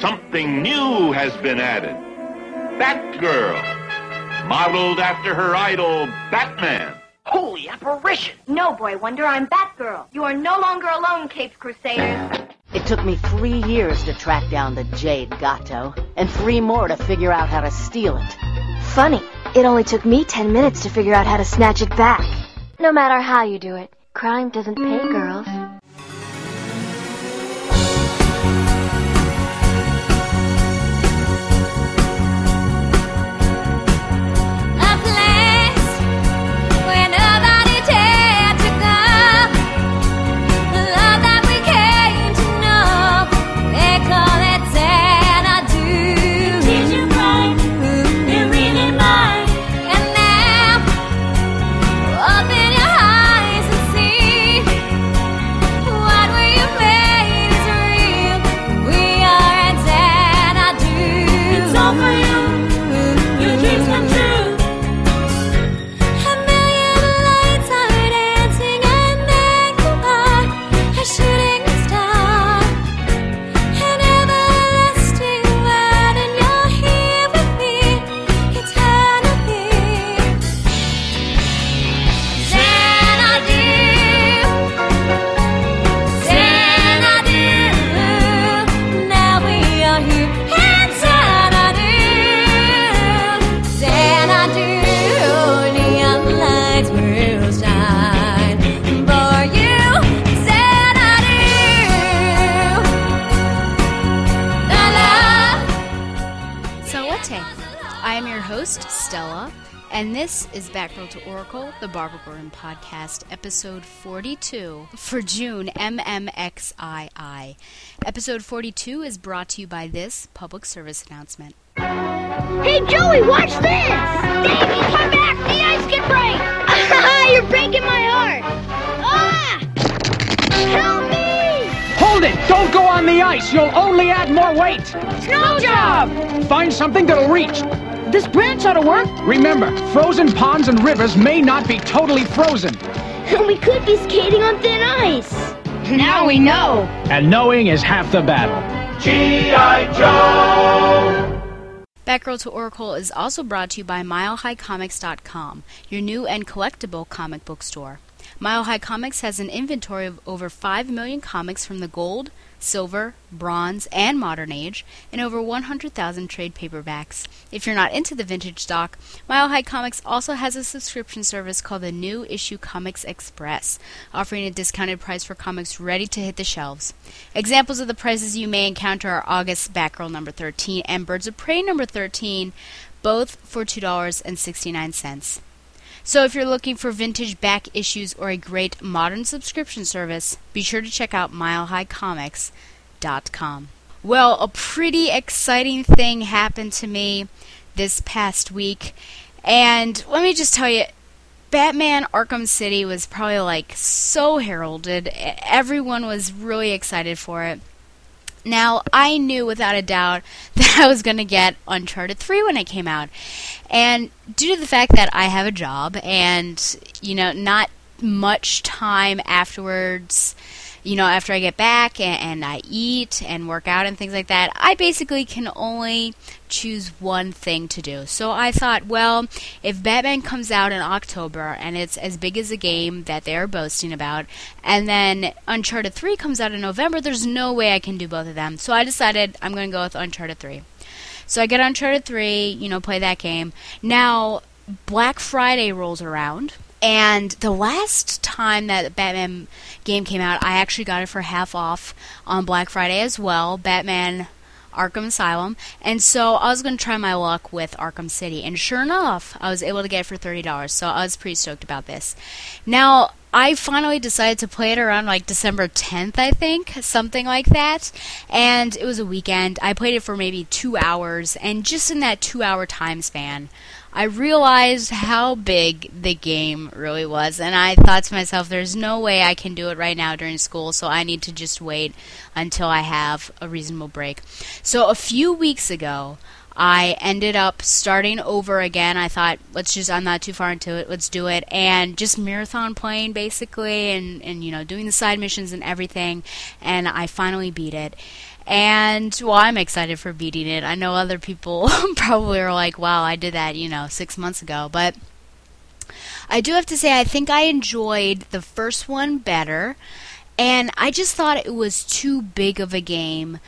something new has been added. Batgirl, modeled after her idol, Batman. Holy apparition! No, Boy Wonder, I'm Batgirl. You are no longer alone, Caped Crusaders. It took me three years to track down the Jade Gato, and three more to figure out how to steal it. Funny, it only took me ten minutes to figure out how to snatch it back. No matter how you do it, crime doesn't pay girls. And this is Batgirl to Oracle, the Barbara Gordon podcast, episode 42 for June MMXII. Episode 42 is brought to you by this public service announcement. Hey, Joey, watch this! Davey, come back! The ice can break! You're breaking my heart! Ah! Help me! Hold it! Don't go on the ice! You'll only add more weight! Snow job! Find something that'll reach! This branch ought to work. Remember, frozen ponds and rivers may not be totally frozen. And we could be skating on thin ice. Now we know. And knowing is half the battle. G.I. Joe! Batgirl to Oracle is also brought to you by MileHighComics.com, your new and collectible comic book store. Mile High Comics has an inventory of over 5 million comics from the gold, silver, bronze, and modern age, and over 100,000 trade paperbacks. If you're not into the vintage stock, Mile High Comics also has a subscription service called the New Issue Comics Express, offering a discounted price for comics ready to hit the shelves. Examples of the prices you may encounter are August Batgirl number 13 and Birds of Prey number 13, both for $2.69. So if you're looking for vintage back issues or a great modern subscription service, be sure to check out milehighcomics.com. Well, a pretty exciting thing happened to me this past week, and let me just tell you, Batman Arkham City was probably like so heralded. Everyone was really excited for it. Now, I knew without a doubt that I was going to get Uncharted 3 when it came out. And due to the fact that I have a job and, you know, not much time afterwards, you know, after I get back and, and I eat and work out and things like that, I basically can only choose one thing to do. So I thought, well, if Batman comes out in October and it's as big as a game that they're boasting about, and then Uncharted 3 comes out in November, there's no way I can do both of them. So I decided I'm going to go with Uncharted 3. So I get Uncharted 3, you know, play that game. Now, Black Friday rolls around. And the last time that Batman game came out, I actually got it for half off on Black Friday as well. Batman Arkham Asylum. And so I was going to try my luck with Arkham City. And sure enough, I was able to get it for $30. So I was pretty stoked about this. Now, I finally decided to play it around like December 10th, I think, something like that. And it was a weekend. I played it for maybe two hours, and just in that two hour time span, I realized how big the game really was. And I thought to myself, there's no way I can do it right now during school, so I need to just wait until I have a reasonable break. So a few weeks ago, I ended up starting over again. I thought, let's just, I'm not too far into it, let's do it. And just marathon playing basically, and, and you know, doing the side missions and everything. And I finally beat it. And well, I'm excited for beating it. I know other people probably are like, wow, I did that, you know, six months ago. But I do have to say, I think I enjoyed the first one better. And I just thought it was too big of a game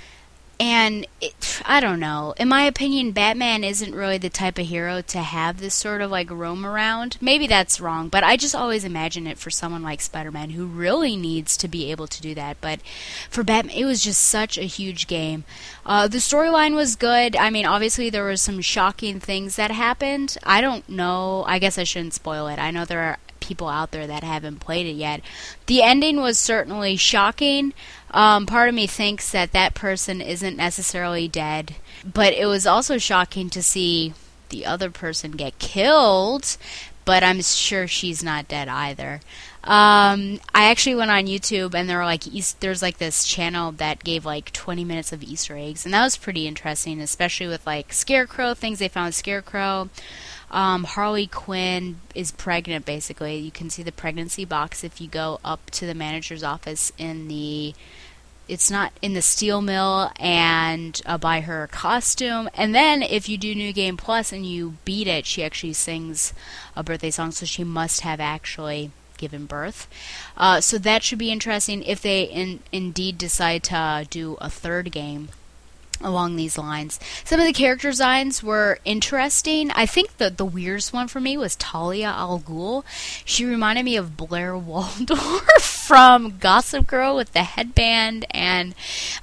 and it, I don't know. In my opinion, Batman isn't really the type of hero to have this sort of like roam around. Maybe that's wrong, but I just always imagine it for someone like Spider Man who really needs to be able to do that. But for Batman, it was just such a huge game. Uh, the storyline was good. I mean, obviously, there were some shocking things that happened. I don't know. I guess I shouldn't spoil it. I know there are people out there that haven't played it yet. The ending was certainly shocking. Um, part of me thinks that that person isn't necessarily dead, but it was also shocking to see the other person get killed. But I'm sure she's not dead either. Um, I actually went on YouTube and there were like East, there's like this channel that gave like 20 minutes of Easter eggs, and that was pretty interesting, especially with like Scarecrow things they found Scarecrow. Um, Harley Quinn is pregnant, basically. You can see the pregnancy box if you go up to the manager's office in the. It's not in the steel mill and uh, by her costume. And then if you do New Game Plus and you beat it, she actually sings a birthday song, so she must have actually given birth. Uh, so that should be interesting if they in, indeed decide to do a third game along these lines. Some of the character designs were interesting. I think the the weirdest one for me was Talia al Ghul. She reminded me of Blair Waldorf from Gossip Girl with the headband and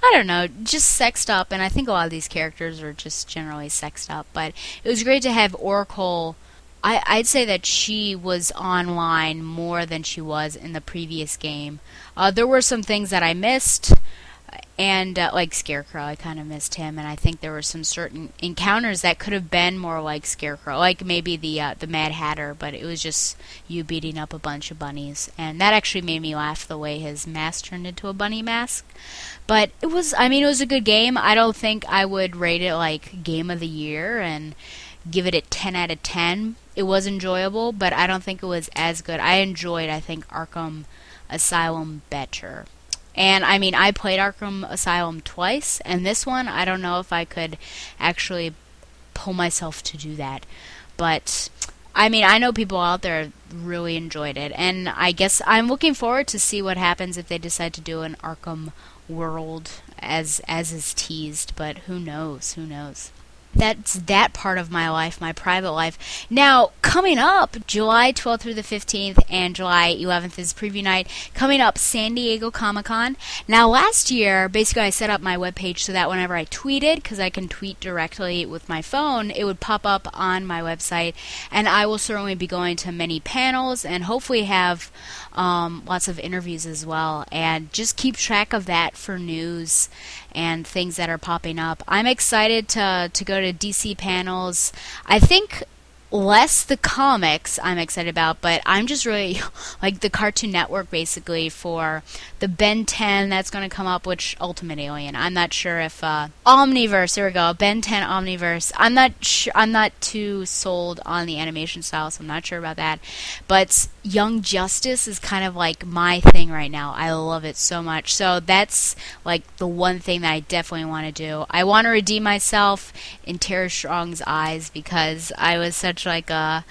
I don't know, just sexed up. And I think a lot of these characters are just generally sexed up. But it was great to have Oracle. I, I'd say that she was online more than she was in the previous game. Uh, there were some things that I missed and uh, like Scarecrow, I kind of missed him, and I think there were some certain encounters that could have been more like Scarecrow, like maybe the uh, the Mad Hatter, but it was just you beating up a bunch of bunnies, and that actually made me laugh the way his mask turned into a bunny mask. But it was, I mean, it was a good game. I don't think I would rate it like game of the year and give it a 10 out of 10. It was enjoyable, but I don't think it was as good. I enjoyed, I think, Arkham Asylum better. And I mean, I played Arkham Asylum twice, and this one, I don't know if I could actually pull myself to do that. But I mean, I know people out there really enjoyed it, and I guess I'm looking forward to see what happens if they decide to do an Arkham world as as is teased. But who knows? Who knows? That's that part of my life, my private life. Now, coming up, July 12th through the 15th and July 11th is preview night. Coming up, San Diego Comic Con. Now, last year, basically, I set up my webpage so that whenever I tweeted, because I can tweet directly with my phone, it would pop up on my website. And I will certainly be going to many panels and hopefully have um, lots of interviews as well. And just keep track of that for news and things that are popping up. I'm excited to to go to DC panels. I think less the comics I'm excited about, but I'm just really like the Cartoon Network basically for the Ben 10 that's going to come up, which Ultimate Alien. I'm not sure if uh, Omniverse. Here we go, Ben 10 Omniverse. I'm not. I'm not too sold on the animation style, so I'm not sure about that. But Young Justice is kind of like my thing right now. I love it so much. So that's like the one thing that I definitely want to do. I want to redeem myself in Tara Strong's eyes because I was such like a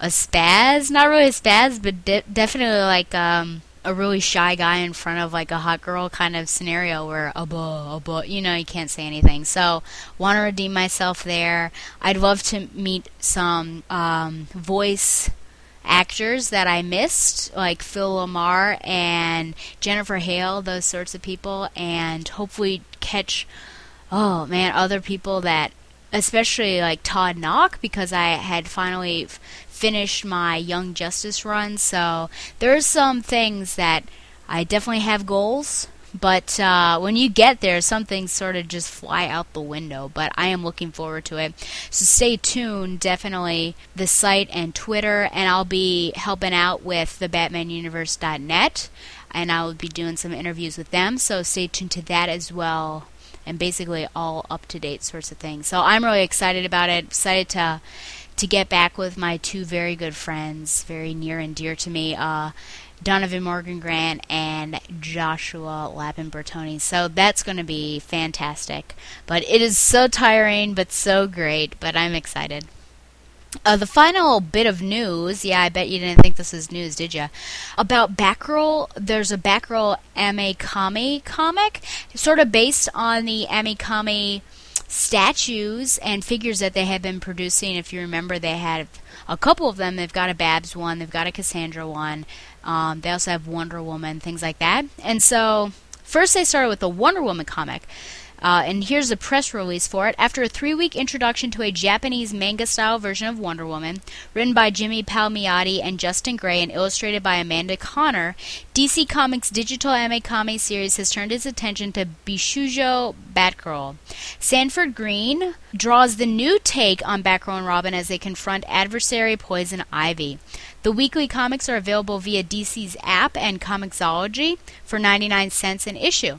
a spaz, not really a spaz, but de- definitely like um a really shy guy in front of like a hot girl kind of scenario where a buh, a buh, you know, you can't say anything. So, want to redeem myself there. I'd love to meet some um, voice actors that I missed, like Phil LaMarr and Jennifer Hale, those sorts of people, and hopefully catch, oh man, other people that especially like Todd Knock because I had finally f- finished my Young Justice run. So there's some things that I definitely have goals, but uh, when you get there, some things sort of just fly out the window. But I am looking forward to it. So stay tuned, definitely the site and Twitter, and I'll be helping out with the BatmanUniverse.net, and I'll be doing some interviews with them. So stay tuned to that as well and basically all up to date sorts of things. So I'm really excited about it. Excited to to get back with my two very good friends, very near and dear to me, uh, Donovan Morgan Grant and Joshua Lappin Bertoni. So that's going to be fantastic. But it is so tiring, but so great. But I'm excited. Uh, the final bit of news, yeah, I bet you didn't think this is news, did you? About Batgirl, there's a Batgirl Ame-Comi comic, sort of based on the Ame-Comi statues and figures that they have been producing. If you remember, they had a couple of them. They've got a Babs one, they've got a Cassandra one, um, they also have Wonder Woman, things like that. And so, first they started with the Wonder Woman comic. Uh, and here's a press release for it. After a three week introduction to a Japanese manga style version of Wonder Woman, written by Jimmy Palmiotti and Justin Gray and illustrated by Amanda Conner, DC Comics' digital Ame-Comi series has turned its attention to Bishoujo Batgirl. Sanford Greene draws the new take on Batgirl and Robin as they confront adversary Poison Ivy. The weekly comics are available via DC's app and Comixology for 99 cents an issue.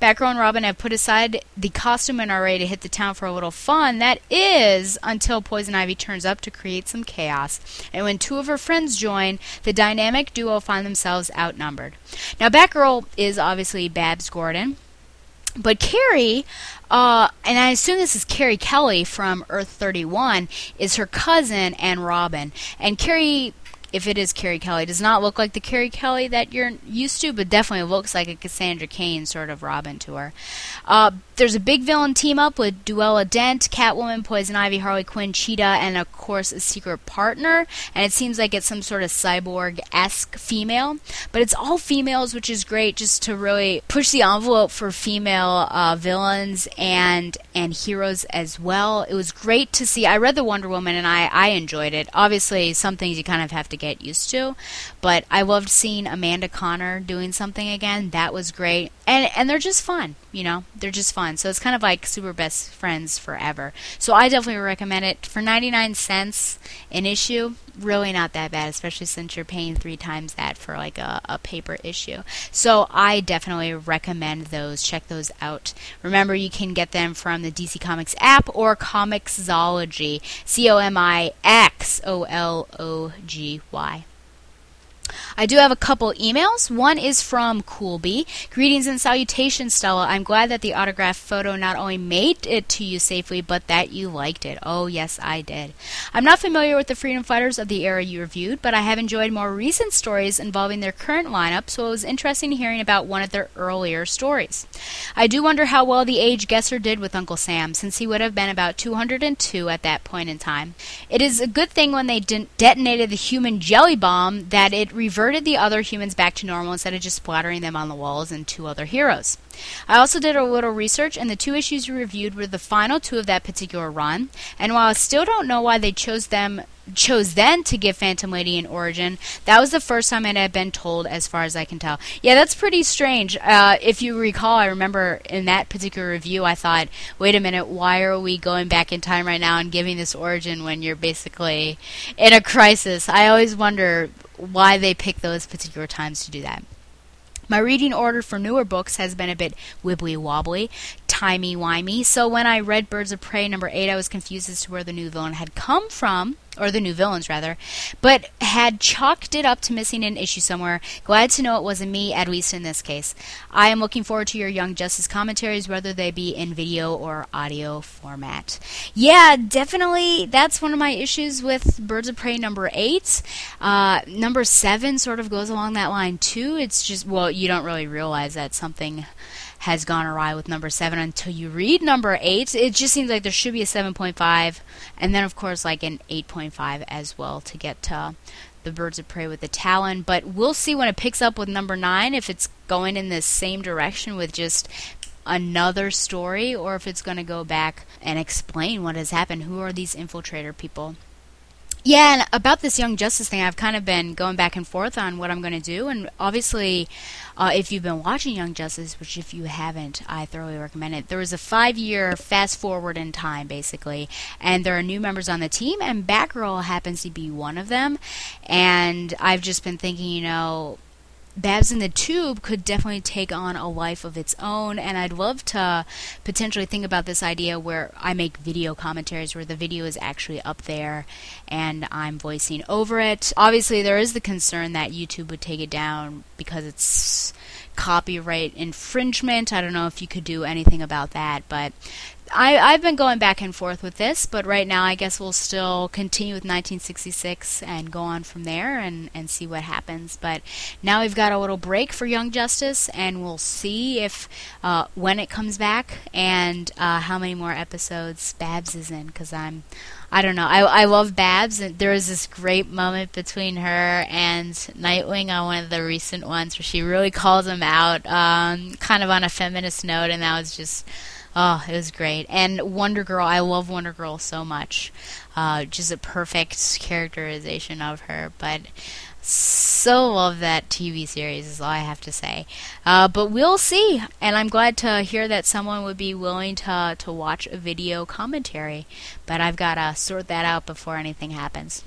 Batgirl and Robin have put aside the costume and are ready to hit the town for a little fun. That is until Poison Ivy turns up to create some chaos. And when two of her friends join, the dynamic duo find themselves outnumbered. Now, Batgirl is obviously Babs Gordon. But Carrie, uh, and I assume this is Carrie Kelly from Earth 31, is her cousin and Robin. And Carrie if it is Carrie Kelly. It does not look like the Carrie Kelly that you're used to, but definitely looks like a Cassandra Cain sort of Robin to her. Uh, there's a big villain team up with Duela Dent, Catwoman, Poison Ivy, Harley Quinn, Cheetah, and of course a secret partner. And it seems like it's some sort of cyborg esque female, but it's all females, which is great just to really push the envelope for female uh, villains and and heroes as well. It was great to see. I read the Wonder Woman and I I enjoyed it. Obviously, some things you kind of have to get used to, but I loved seeing Amanda Conner doing something again. That was great, and and they're just fun. You know, they're just fun. So it's kind of like super best friends forever. So I definitely recommend it for 99 cents an issue. Really not that bad, especially since you're paying three times that for like a, a paper issue. So I definitely recommend those. Check those out. Remember, you can get them from the DC Comics app or Comixology. C O M I do have a couple emails. One is from Coolby. Greetings and salutations, Stella. I'm glad that the autographed photo not only made it to you safely, but that you liked it. Oh, yes, I did. I'm not familiar with the freedom fighters of the era you reviewed, but I have enjoyed more recent stories involving their current lineup, so it was interesting hearing about one of their earlier stories. I do wonder how well the age guesser did with Uncle Sam, since he would have been about 202 at that point in time. It is a good thing when they de- detonated the human jelly bomb that it reverted the other humans back to normal instead of just splattering them on the walls and two other heroes. I also did a little research, and the two issues we reviewed were the final two of that particular run. And while I still don't know why they chose them chose then to give Phantom Lady an origin, that was the first time it had been told, as far as I can tell. Yeah, that's pretty strange. Uh, if you recall, I remember in that particular review, I thought, wait a minute, why are we going back in time right now and giving this origin when you're basically in a crisis? I always wonder why they pick those particular times to do that. My reading order for newer books has been a bit wibbly wobbly, timey wimey. So when I read Birds of Prey number eight, I was confused as to where the new villain had come from, or the new villains rather, but had chalked it up to missing an issue somewhere. Glad to know it wasn't me, at least in this case. I am looking forward to your Young Justice commentaries, whether they be in video or audio format. Yeah, definitely. That's one of my issues with Birds of Prey number eight. Uh, number seven sort of goes along that line too. It's just well, you don't really realize that something has gone awry with number seven until you read number eight. It just seems like there should be a 7.5, and then, of course, like an 8.5 as well to get to the Birds of Prey with the Talon. But we'll see when it picks up with number nine if it's going in the same direction with just another story or if it's going to go back and explain what has happened. Who are these infiltrator people? Yeah, and about this Young Justice thing, I've kind of been going back and forth on what I'm going to do. And obviously, uh, if you've been watching Young Justice, which if you haven't, I thoroughly recommend it. There was a five year fast forward in time, basically, and there are new members on the team, and Batgirl happens to be one of them. And I've just been thinking, you know, Babs in the Tube could definitely take on a life of its own, and I'd love to potentially think about this idea where I make video commentaries where the video is actually up there and I'm voicing over it. Obviously, there is the concern that YouTube would take it down because it's copyright infringement. I don't know if you could do anything about that, but I, I've been going back and forth with this, but right now I guess we'll still continue with 1966 and go on from there and, and see what happens. But now we've got a little break for Young Justice, and we'll see if uh, when it comes back and uh, how many more episodes Babs is in. Because I'm, I don't know, I I love Babs, and there was this great moment between her and Nightwing on one of the recent ones where she really calls him out, um, kind of on a feminist note, and that was just Oh, it was great. And Wonder Girl, I love Wonder Girl so much. Uh, just a perfect characterization of her. But so love that TV series, is all I have to say. Uh, but we'll see. And I'm glad to hear that someone would be willing to, to watch a video commentary. But I've got to sort that out before anything happens.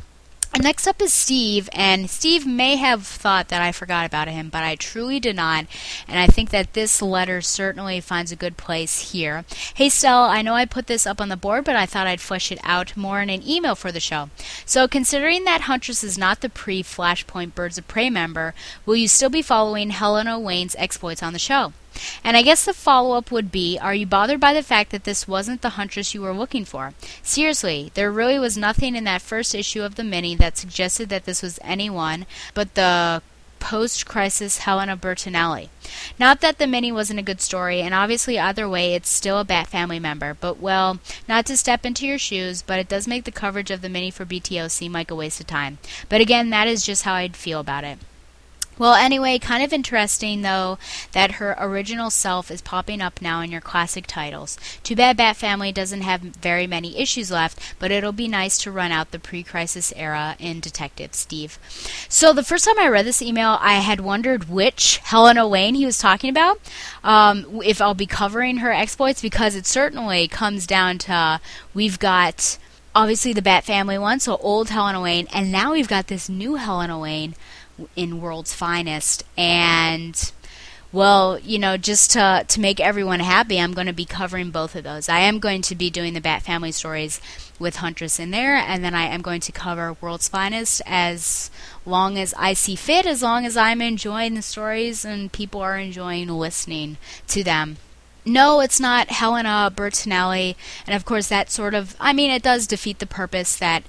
Next up is Steve, and Steve may have thought that I forgot about him, but I truly did not, and I think that this letter certainly finds a good place here. Hey, Stella, I know I put this up on the board, but I thought I'd flesh it out more in an email for the show. So, considering that Huntress is not the pre Flashpoint Birds of Prey member, will you still be following Helena Wayne's exploits on the show? And I guess the follow up would be Are you bothered by the fact that this wasn't the Huntress you were looking for? Seriously, there really was nothing in that first issue of the mini that suggested that this was anyone but the post crisis Helena Bertinelli. Not that the mini wasn't a good story, and obviously, either way, it's still a Bat family member, but well, not to step into your shoes, but it does make the coverage of the mini for BTO seem like a waste of time. But again, that is just how I'd feel about it. Well, anyway, kind of interesting though that her original self is popping up now in your classic titles. Too bad Bat Family doesn't have very many issues left, but it'll be nice to run out the pre crisis era in Detective Steve. So, the first time I read this email, I had wondered which Helena Wayne he was talking about, um, if I'll be covering her exploits, because it certainly comes down to we've got obviously the Bat Family one, so old Helena Wayne, and now we've got this new Helena Wayne in World's Finest. And well, you know, just to to make everyone happy, I'm going to be covering both of those. I am going to be doing the Bat Family stories with Huntress in there, and then I am going to cover World's Finest as long as I see fit, as long as I'm enjoying the stories and people are enjoying listening to them. No, it's not Helena Bertinelli, and of course that sort of I mean it does defeat the purpose that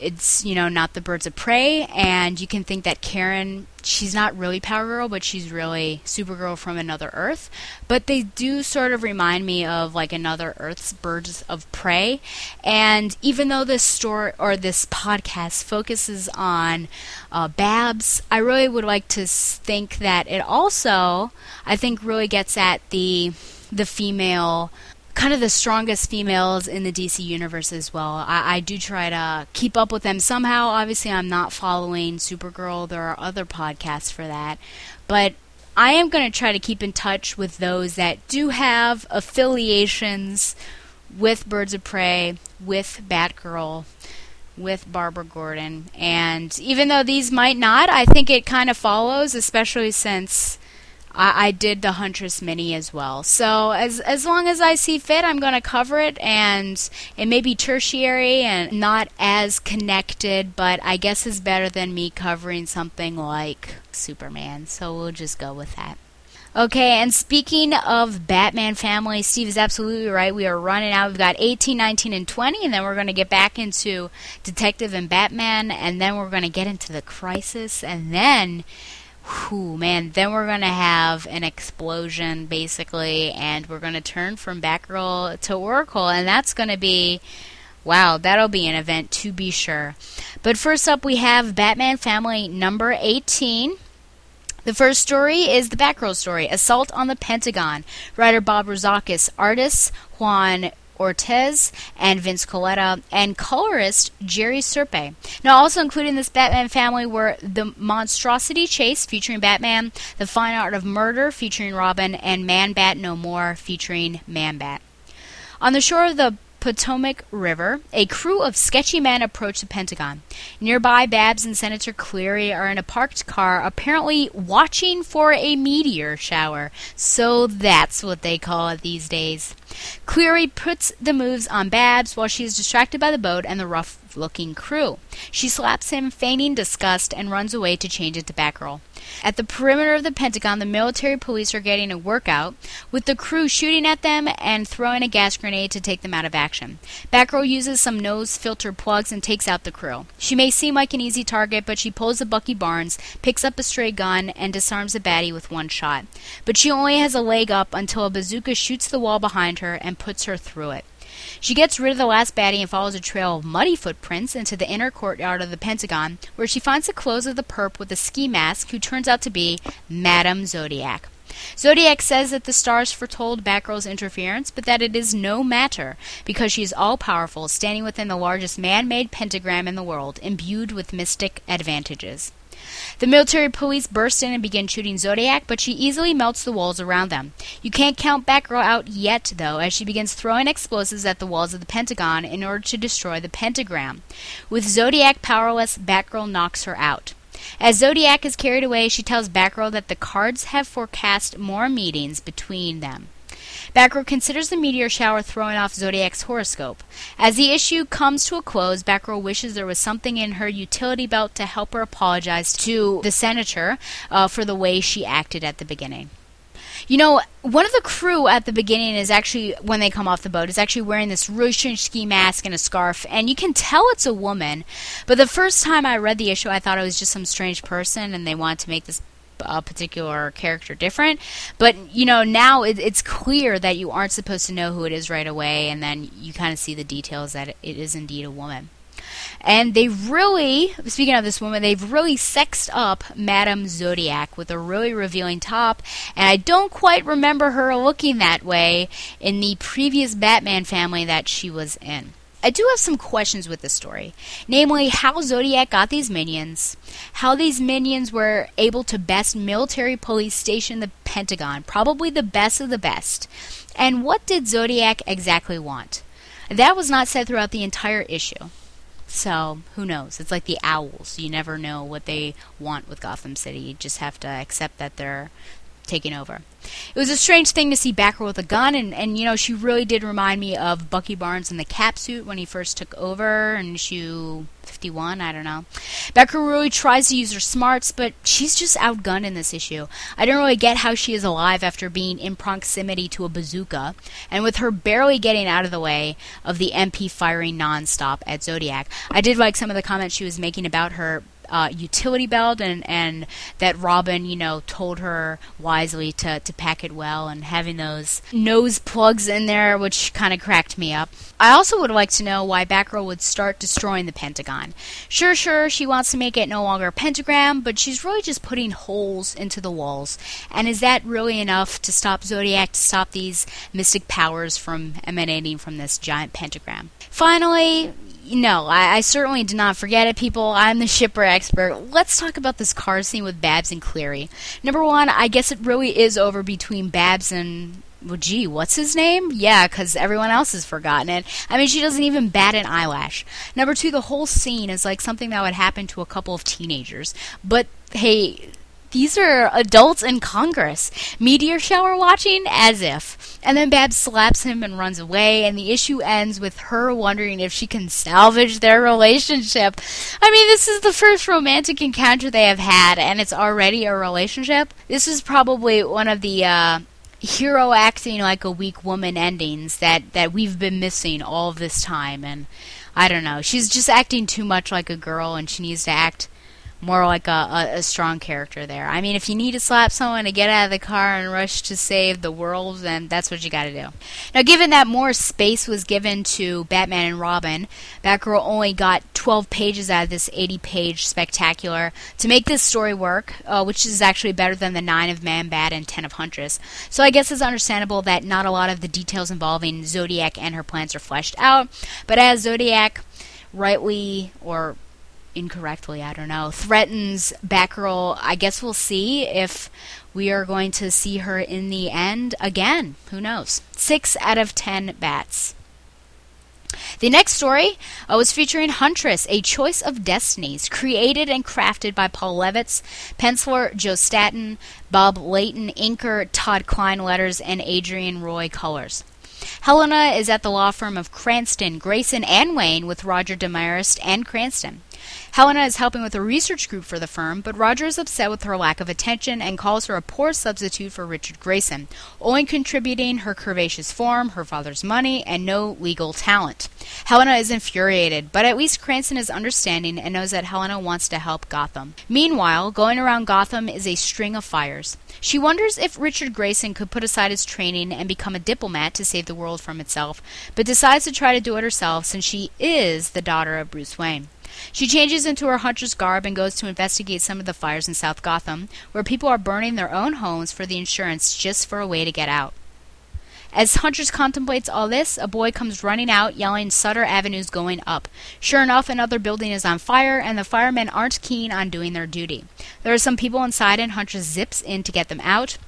it's you know not the birds of prey. And you can think that karen she's not really power girl but she's really supergirl from another earth. But they do sort of remind me of like another earth's birds of prey. And even though this story or this podcast focuses on uh, babs i really would like to think that it also i think really gets at the the female kind of the strongest females in the DC universe as well. I, I, do try to keep up with them somehow. Obviously, I'm not following Supergirl. There are other podcasts for that. But I am going to try to keep in touch with those that do have affiliations with Birds of Prey, with Batgirl, with Barbara Gordon. And even though these might not, I think it kind of follows, especially since I, I did the Huntress mini as well. So as as long as I see fit, I'm going to cover it, and it may be tertiary and not as connected, but I guess is better than me covering something like Superman. So we'll just go with that. Okay, and speaking of Batman family, Steve is absolutely right. We are running out. We've got 18, 19, and 20, and then we're going to get back into Detective and Batman, and then we're going to get into the Crisis, and then whew, man, then we're going to have an explosion, basically, and we're going to turn from Batgirl to Oracle, and that's going to be. Wow, that'll be an event to be sure. But first up, we have Batman Family number 18. The first story is the Batgirl story, Assault on the Pentagon. Writer Bob Rozakis, artists Juan Ortiz and Vince Colletta, and colorist Jerry Serpe. Now, also included in this Batman family were The Monstrosity Chase featuring Batman, The Fine Art of Murder featuring Robin, and Man Bat No More featuring Man Bat. On the shore of the Potomac River, a crew of sketchy men approach the Pentagon. Nearby, Babs and Senator Cleary are in a parked car, apparently watching for a meteor shower. So that's what they call it these days. Cleary puts the moves on Babs while she is distracted by the boat and the rough looking crew. She slaps him, feigning disgust, and runs away to change into Batgirl. At the perimeter of the Pentagon, the military police are getting a workout, with the crew shooting at them and throwing a gas grenade to take them out of action. Batgirl uses some nose filter plugs and takes out the crew. She may seem like an easy target, but she pulls a Bucky Barnes, picks up a stray gun, and disarms a baddie with one shot. But she only has a leg up until a bazooka shoots the wall behind her and puts her through it. She gets rid of the last baddie and follows a trail of muddy footprints into the inner courtyard of the Pentagon, where she finds the clothes of the perp with a ski mask who turns out to be Madame Zodiac. Zodiac says that the stars foretold Batgirl's interference, but that it is no matter, because she is all powerful, standing within the largest man made pentagram in the world, imbued with mystic advantages. The military police burst in and begin shooting Zodiac, but she easily melts the walls around them. You can't count Batgirl out yet, though, as she begins throwing explosives at the walls of the Pentagon in order to destroy the pentagram. With Zodiac powerless, Batgirl knocks her out. As Zodiac is carried away, she tells Batgirl that the cards have forecast more meetings between them. Batgirl considers the meteor shower throwing off Zodiac's horoscope. As the issue comes to a close, Batgirl wishes there was something in her utility belt to help her apologize to the senator uh, for the way she acted at the beginning. You know, one of the crew at the beginning is actually, when they come off the boat, is actually wearing this really strange ski mask and a scarf, and you can tell it's a woman. But the first time I read the issue, I thought it was just some strange person, and they wanted to make this a particular character different. But you know, now it, it's clear that you aren't supposed to know who it is right away, and then you kind of see the details that it is indeed a woman. And they really, speaking of this woman, they've really sexed up Madame Zodiac with a really revealing top. And I don't quite remember her looking that way in the previous Batman family that she was in. I do have some questions with this story. Namely, how Zodiac got these minions, how these minions were able to best military police station the Pentagon, probably the best of the best, and what did Zodiac exactly want? That was not said throughout the entire issue. So, who knows? It's like the owls. You never know what they want with Gotham City. You just have to accept that they're taking over. It was a strange thing to see Batgirl with a gun, and, and you know, she really did remind me of Bucky Barnes in the cap suit when he first took over in issue 51, I don't know. Batgirl really tries to use her smarts, but she's just outgunned in this issue. I don't really get how she is alive after being in proximity to a bazooka, and with her barely getting out of the way of the MP firing nonstop at Zodiac. I did like some of the comments she was making about her uh, utility belt and, and that Robin, you know, told her wisely to, to pack it well and having those nose plugs in there, which kind of cracked me up. I also would like to know why Batgirl would start destroying the Pentagon. Sure, sure, she wants to make it no longer a pentagram, but she's really just putting holes into the walls. And is that really enough to stop Zodiac, to stop these mystic powers from emanating from this giant pentagram? Finally, no, I, I, certainly did not forget it, people. I'm the shipper expert. Let's talk about this car scene with Babs and Cleary. Number one, I guess it really is over between Babs and. Well, gee, what's his name? Yeah, because everyone else has forgotten it. I mean, she doesn't even bat an eyelash. Number two, the whole scene is like something that would happen to a couple of teenagers. But hey, these are adults in Congress. Meteor shower watching? As if. And then Babs slaps him and runs away, and the issue ends with her wondering if she can salvage their relationship. I mean, this is the first romantic encounter they have had, and it's already a relationship. This is probably one of the, uh, hero acting like a weak woman endings that, that we've been missing all this time and I don't know. She's just acting too much like a girl and she needs to act more like a, a, a, strong character there. I mean, if you need to slap someone to get out of the car and rush to save the world, then that's what you got to do. Now, given that more space was given to Batman and Robin, Batgirl only got 12 pages out of this 80 page spectacular to make this story work, uh, which is actually better than the 9 of Man Bat and 10 of Huntress. So I guess it's understandable that not a lot of the details involving Zodiac and her plans are fleshed out, but as Zodiac rightly or incorrectly, I don't know, threatens Batgirl, I guess we'll see if we are going to see her in the end again. Who knows? Six out of ten bats. The next story uh, was featuring Huntress, A Choice of Destinies, created and crafted by Paul Levitz, penciler Joe Staton, Bob Layton, inker Todd Klein letters, and Adrienne Roy colors. Helena is at the law firm of Cranston, Grayson, and Wayne with Roger Demarest and Cranston. Helena is helping with a research group for the firm, but Roger is upset with her lack of attention and calls her a poor substitute for Richard Grayson, only contributing her curvaceous form, her father's money, and no legal talent. Helena is infuriated, but at least Cranston is understanding and knows that Helena wants to help Gotham. Meanwhile, going around Gotham is a string of fires. She wonders if Richard Grayson could put aside his training and become a diplomat to save the world from itself, but decides to try to do it herself since she is the daughter of Bruce Wayne. She changes into her hunter's garb and goes to investigate some of the fires in South Gotham, where people are burning their own homes for the insurance just for a way to get out. As Huntress contemplates all this, a boy comes running out, yelling Sutter Avenue's going up. Sure enough, another building is on fire, and the firemen aren't keen on doing their duty. There are some people inside, and Huntress zips in to get them out.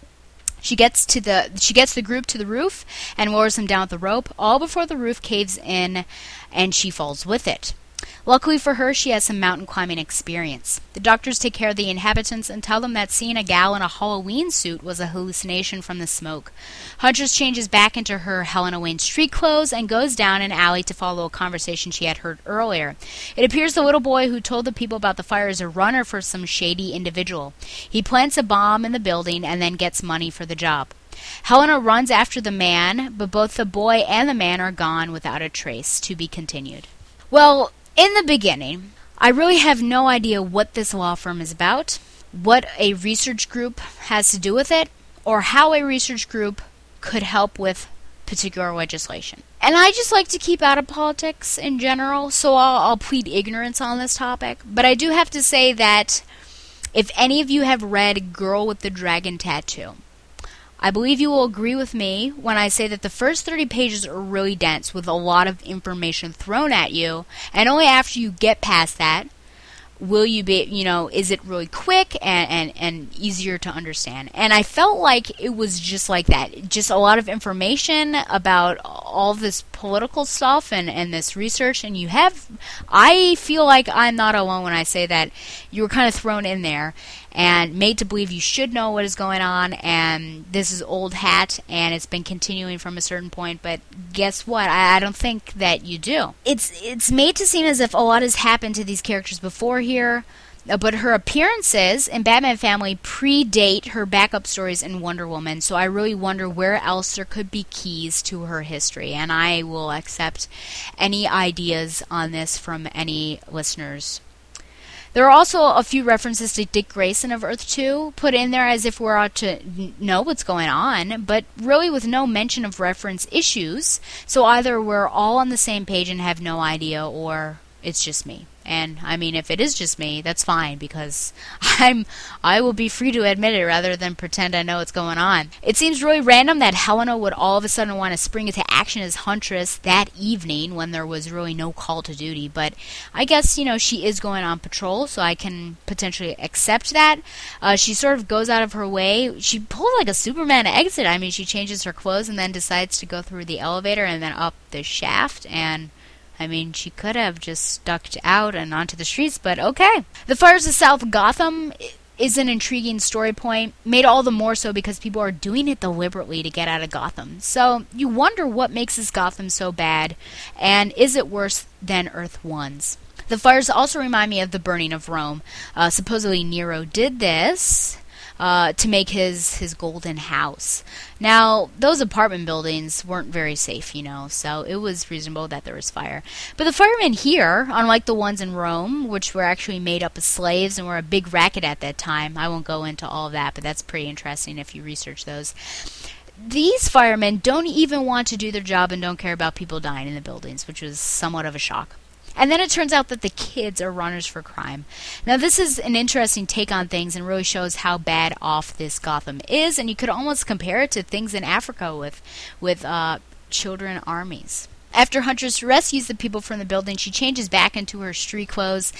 She gets to the she gets the group to the roof and lowers them down with the rope, all before the roof caves in and she falls with it. Luckily for her, she has some mountain climbing experience. The doctors take care of the inhabitants and tell them that seeing a gal in a Halloween suit was a hallucination from the smoke. Huntress changes back into her Helena Wayne street clothes and goes down an alley to follow a conversation she had heard earlier. It appears the little boy who told the people about the fire is a runner for some shady individual. He plants a bomb in the building and then gets money for the job. Helena runs after the man, but both the boy and the man are gone without a trace. To be continued. Well, in the beginning, I really have no idea what this law firm is about, what a research group has to do with it, or how a research group could help with particular legislation. And I just like to keep out of politics in general, so I'll, I'll plead ignorance on this topic. But I do have to say that if any of you have read Girl with the Dragon Tattoo, I believe you will agree with me when I say that the first 30 pages are really dense with a lot of information thrown at you, and only after you get past that will you be you know is it really quick and, and and easier to understand. And i felt like it was just like that just a lot of information about all this political stuff and and this research and you have i feel like i'm not alone when i say that you were kind of thrown in there and made to believe you should know what is going on. And this is old hat and it's been continuing from a certain point. But guess what? I, I, don't think that you do. It's it's made to seem as if a lot has happened to these characters before here uh, but her appearances in Batman Family predate her backup stories in Wonder Woman, so I really wonder where else there could be keys to her history, and I will accept any ideas on this from any listeners there are also a few references to Dick Grayson of Earth 2 put in there as if we're out to know what's going on, but really with no mention of reference issues. So either we're all on the same page and have no idea, or it's just me. And I mean, if it is just me, that's fine because I'm I will be free to admit it rather than pretend I know what's going on. It seems really random that Helena would all of a sudden want to spring into action as Huntress that evening when there was really no call to duty. But I guess you know she is going on patrol, so I can potentially accept that. Uh, she sort of goes out of her way. She pulls like a Superman exit. I mean, she changes her clothes and then decides to go through the elevator and then up the shaft and I mean, she could have just stuck out and onto the streets, but okay. The Fires of South Gotham is an intriguing story point, made all the more so because people are doing it deliberately to get out of Gotham. So you wonder what makes this Gotham so bad, and is it worse than Earth One's? The fires also remind me of the burning of Rome. Uh, supposedly Nero did this uh, to make his his golden house. Now, those apartment buildings weren't very safe, you know, so it was reasonable that there was fire. But the firemen here, unlike the ones in Rome, which were actually made up of slaves and were a big racket at that time, I won't go into all of that, but that's pretty interesting if you research those. These firemen don't even want to do their job and don't care about people dying in the buildings, which was somewhat of a shock. And then it turns out that the kids are runners for crime. Now, this is an interesting take on things and really shows how bad off this Gotham is, and you could almost compare it to things in Africa with, with uh, children armies. After Huntress rescues the people from the building, she changes back into her street clothes.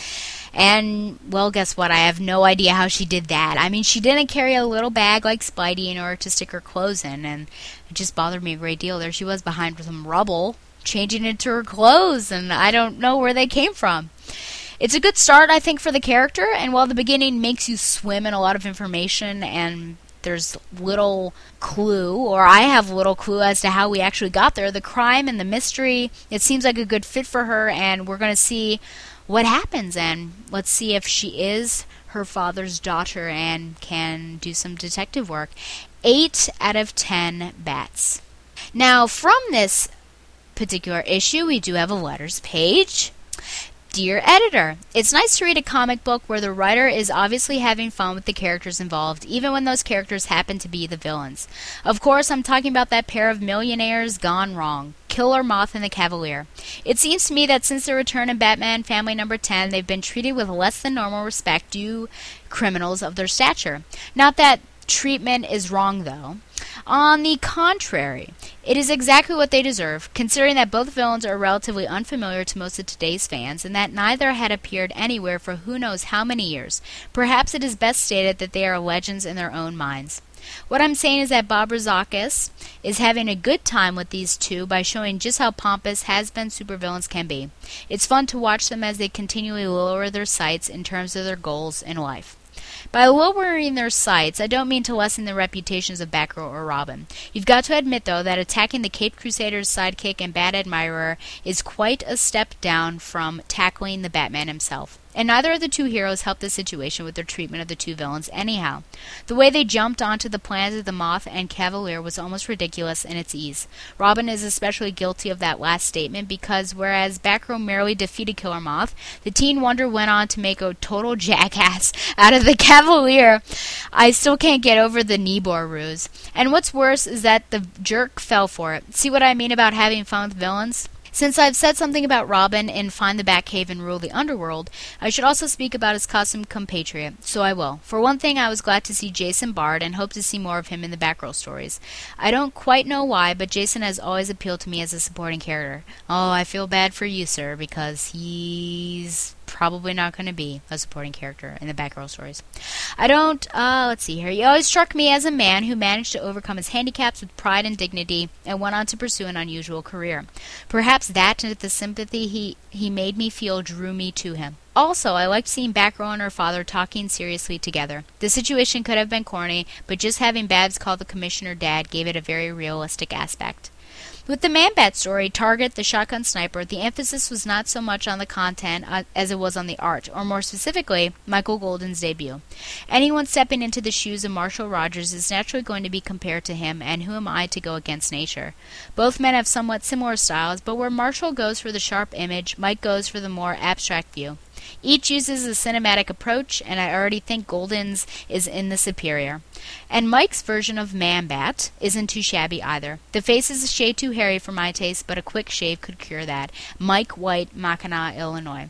And, well, guess what? I have no idea how she did that. I mean, she didn't carry a little bag like Spidey in order to stick her clothes in, and it just bothered me a great deal. There she was behind some rubble changing into her clothes, and I don't know where they came from. It's a good start, I think, for the character, and while the beginning makes you swim in a lot of information and there's little clue, or I have little clue as to how we actually got there, the crime and the mystery, it seems like a good fit for her, and we're going to see what happens, and let's see if she is her father's daughter and can do some detective work. 8 out of 10 bats. Now, from this particular issue, we do have a letters page. Dear editor, it's nice to read a comic book where the writer is obviously having fun with the characters involved, even when those characters happen to be the villains. Of course, I'm talking about that pair of millionaires gone wrong. Killer Moth and the Cavalier. It seems to me that since the return of Batman Family number 10, they've been treated with less than normal respect due criminals of their stature. Not that treatment is wrong, though. On the contrary, it is exactly what they deserve, considering that both villains are relatively unfamiliar to most of today's fans, and that neither had appeared anywhere for who knows how many years. Perhaps it is best stated that they are legends in their own minds. What I'm saying is that Bob Rozakis is having a good time with these two by showing just how pompous has-been supervillains can be. It's fun to watch them as they continually lower their sights in terms of their goals in life. By lowering their sights, I don't mean to lessen the reputations of Batgirl or Robin. You've got to admit, though, that attacking the Caped Crusader's sidekick and bad admirer is quite a step down from tackling the Batman himself. And neither of the two heroes helped the situation with their treatment of the two villains anyhow. The way they jumped onto the plans of the Moth and Cavalier was almost ridiculous in its ease. Robin is especially guilty of that last statement because whereas Batgirl merely defeated Killer Moth, the Teen Wonder went on to make a total jackass out of the Cavalier. I still can't get over the Nibor ruse. And what's worse is that the jerk fell for it. See what I mean about having fun with villains? Since I've said something about Robin in Find the Batcave and Rule the Underworld, I should also speak about his custom compatriot, so I will. For one thing, I was glad to see Jason Bard and hope to see more of him in the Batgirl stories. I don't quite know why, but Jason has always appealed to me as a supporting character. Oh, I feel bad for you, sir, because he's probably not going to be a supporting character in the Batgirl stories. I don't, uh, let's see here. He always struck me as a man who managed to overcome his handicaps with pride and dignity and went on to pursue an unusual career. Perhaps that and the sympathy he, he made me feel drew me to him. Also, I liked seeing Batgirl and her father talking seriously together. The situation could have been corny, but just having Babs call the commissioner dad gave it a very realistic aspect. With the Man Bat story, Target, the shotgun sniper, the emphasis was not so much on the content uh, as it was on the art, or more specifically, Michael Golden's debut. Anyone stepping into the shoes of Marshall Rogers is naturally going to be compared to him, and who am I to go against nature? Both men have somewhat similar styles, but where Marshall goes for the sharp image, Mike goes for the more abstract view. Each uses a cinematic approach, and I already think Golden's is in the superior. And Mike's version of Man Bat isn't too shabby either. The face is a shade too hairy for my taste, but a quick shave could cure that. Mike White, Mackinaw, Illinois.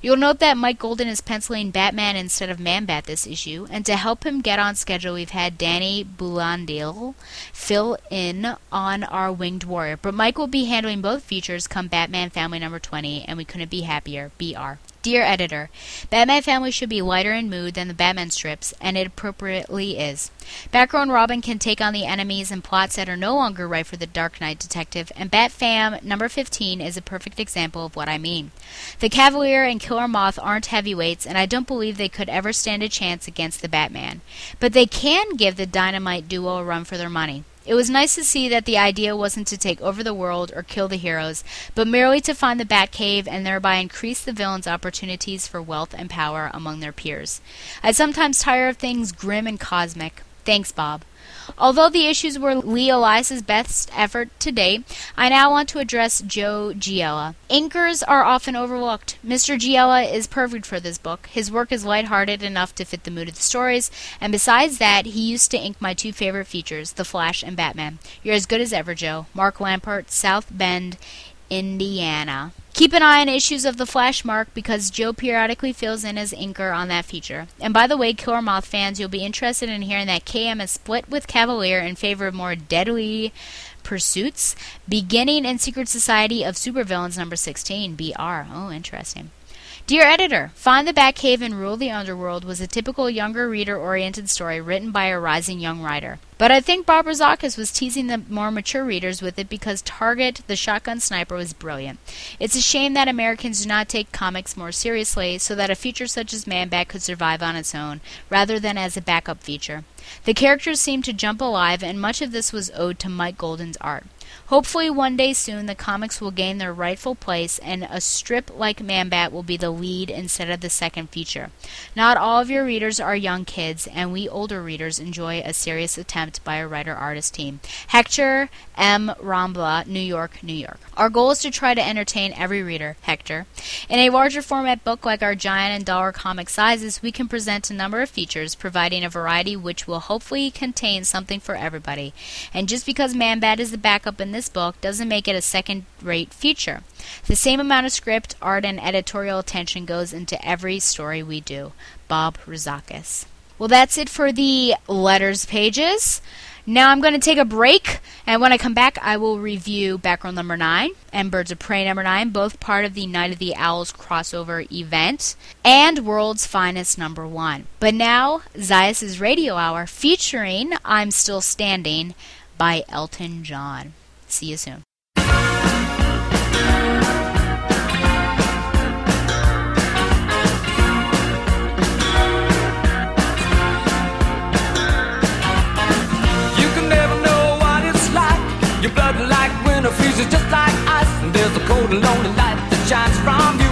You'll note that Mike Golden is penciling Batman instead of Man Bat this issue, and to help him get on schedule, we've had Danny Bulanadi fill in on our Winged Warrior. But Mike will be handling both features come Batman Family number 20, and we couldn't be happier. BR. Dear Editor, Batman Family should be lighter in mood than the Batman strips, and it appropriately is. Batgirl and Robin can take on the enemies and plots that are no longer right for the Dark Knight detective, and Bat Fam number 15 is a perfect example of what I mean. The Cavalier and Killer Moth aren't heavyweights, and I don't believe they could ever stand a chance against the Batman. But they can give the Dynamite duo a run for their money. It was nice to see that the idea wasn't to take over the world or kill the heroes, but merely to find the Batcave and thereby increase the villains' opportunities for wealth and power among their peers. I sometimes tire of things grim and cosmic. Thanks, Bob. Although the issues were Lee Elias's best effort to date, I now want to address Joe Giella. Inkers are often overlooked. Mr. Giella is perfect for this book. His work is lighthearted enough to fit the mood of the stories, and besides that, he used to ink my two favorite features, The Flash and Batman. You're as good as ever, Joe. Mark Lampert, South Bend, Indiana. Keep an eye on issues of the Flash Mark because Joe periodically fills in as inker on that feature. And by the way, Killer Moth fans, you'll be interested in hearing that KM is split with Cavalier in favor of more deadly pursuits, beginning in Secret Society of Supervillains number 16, BR. Oh, interesting. Dear editor, Find the Batcave and Rule the Underworld was a typical younger reader oriented story written by a rising young writer. But I think Bob Rozakis was teasing the more mature readers with it because Target, the shotgun sniper, was brilliant. It's a shame that Americans do not take comics more seriously so that a feature such as Man Bat could survive on its own, rather than as a backup feature. The characters seemed to jump alive, and much of this was owed to Mike Golden's art. Hopefully, one day soon, the comics will gain their rightful place, and a strip like Man Bat will be the lead instead of the second feature. Not all of your readers are young kids, and we older readers enjoy a serious attempt by a writer artist team. Hector M. Rambla, New York, New York. Our goal is to try to entertain every reader, Hector. In a larger format book like our giant and dollar comic sizes, we can present a number of features, providing a variety which will hopefully contain something for everybody. And just because Man Bat is the backup in this book doesn't make it a second rate feature. The same amount of script, art, and editorial attention goes into every story we do. Bob Rozakis. Well, that's it for the letters pages. Now I'm going to take a break, and when I come back, I will review Background number 9 and Birds of Prey number 9, both part of the Night of the Owls crossover event, and World's Finest number 1. But now, Zayas' Radio Hour featuring I'm Still Standing by Elton John. See you soon. You can never know what it's like. Your blood like winter freezes just like ice. And there's a cold and lonely light that shines from you.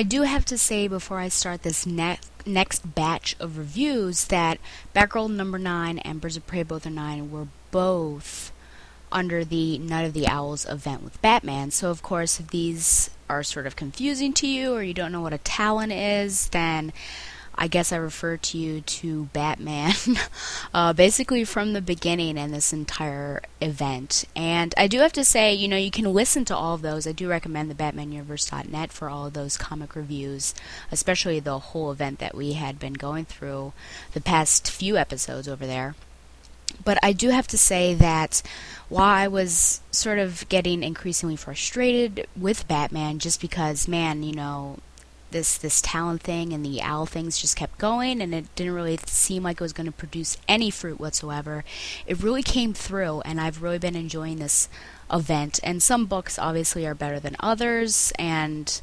I do have to say before I start this ne- next batch of reviews that Batgirl number 9 and Birds of Prey both are 9 were both under the Night of the Owls event with Batman. So, of course, if these are sort of confusing to you or you don't know what a Talon is, then I guess I refer to you to Batman, uh, basically from the beginning in this entire event. And I do have to say, you know, you can listen to all of those. I do recommend the BatmanUniverse.net for all of those comic reviews, especially the whole event that we had been going through the past few episodes over there. But I do have to say that while I was sort of getting increasingly frustrated with Batman just because, man, you know, this this Talon thing and the owl things just kept going and it didn't really seem like it was going to produce any fruit whatsoever. It really came through and i've really been enjoying this event. And some books obviously are better than others and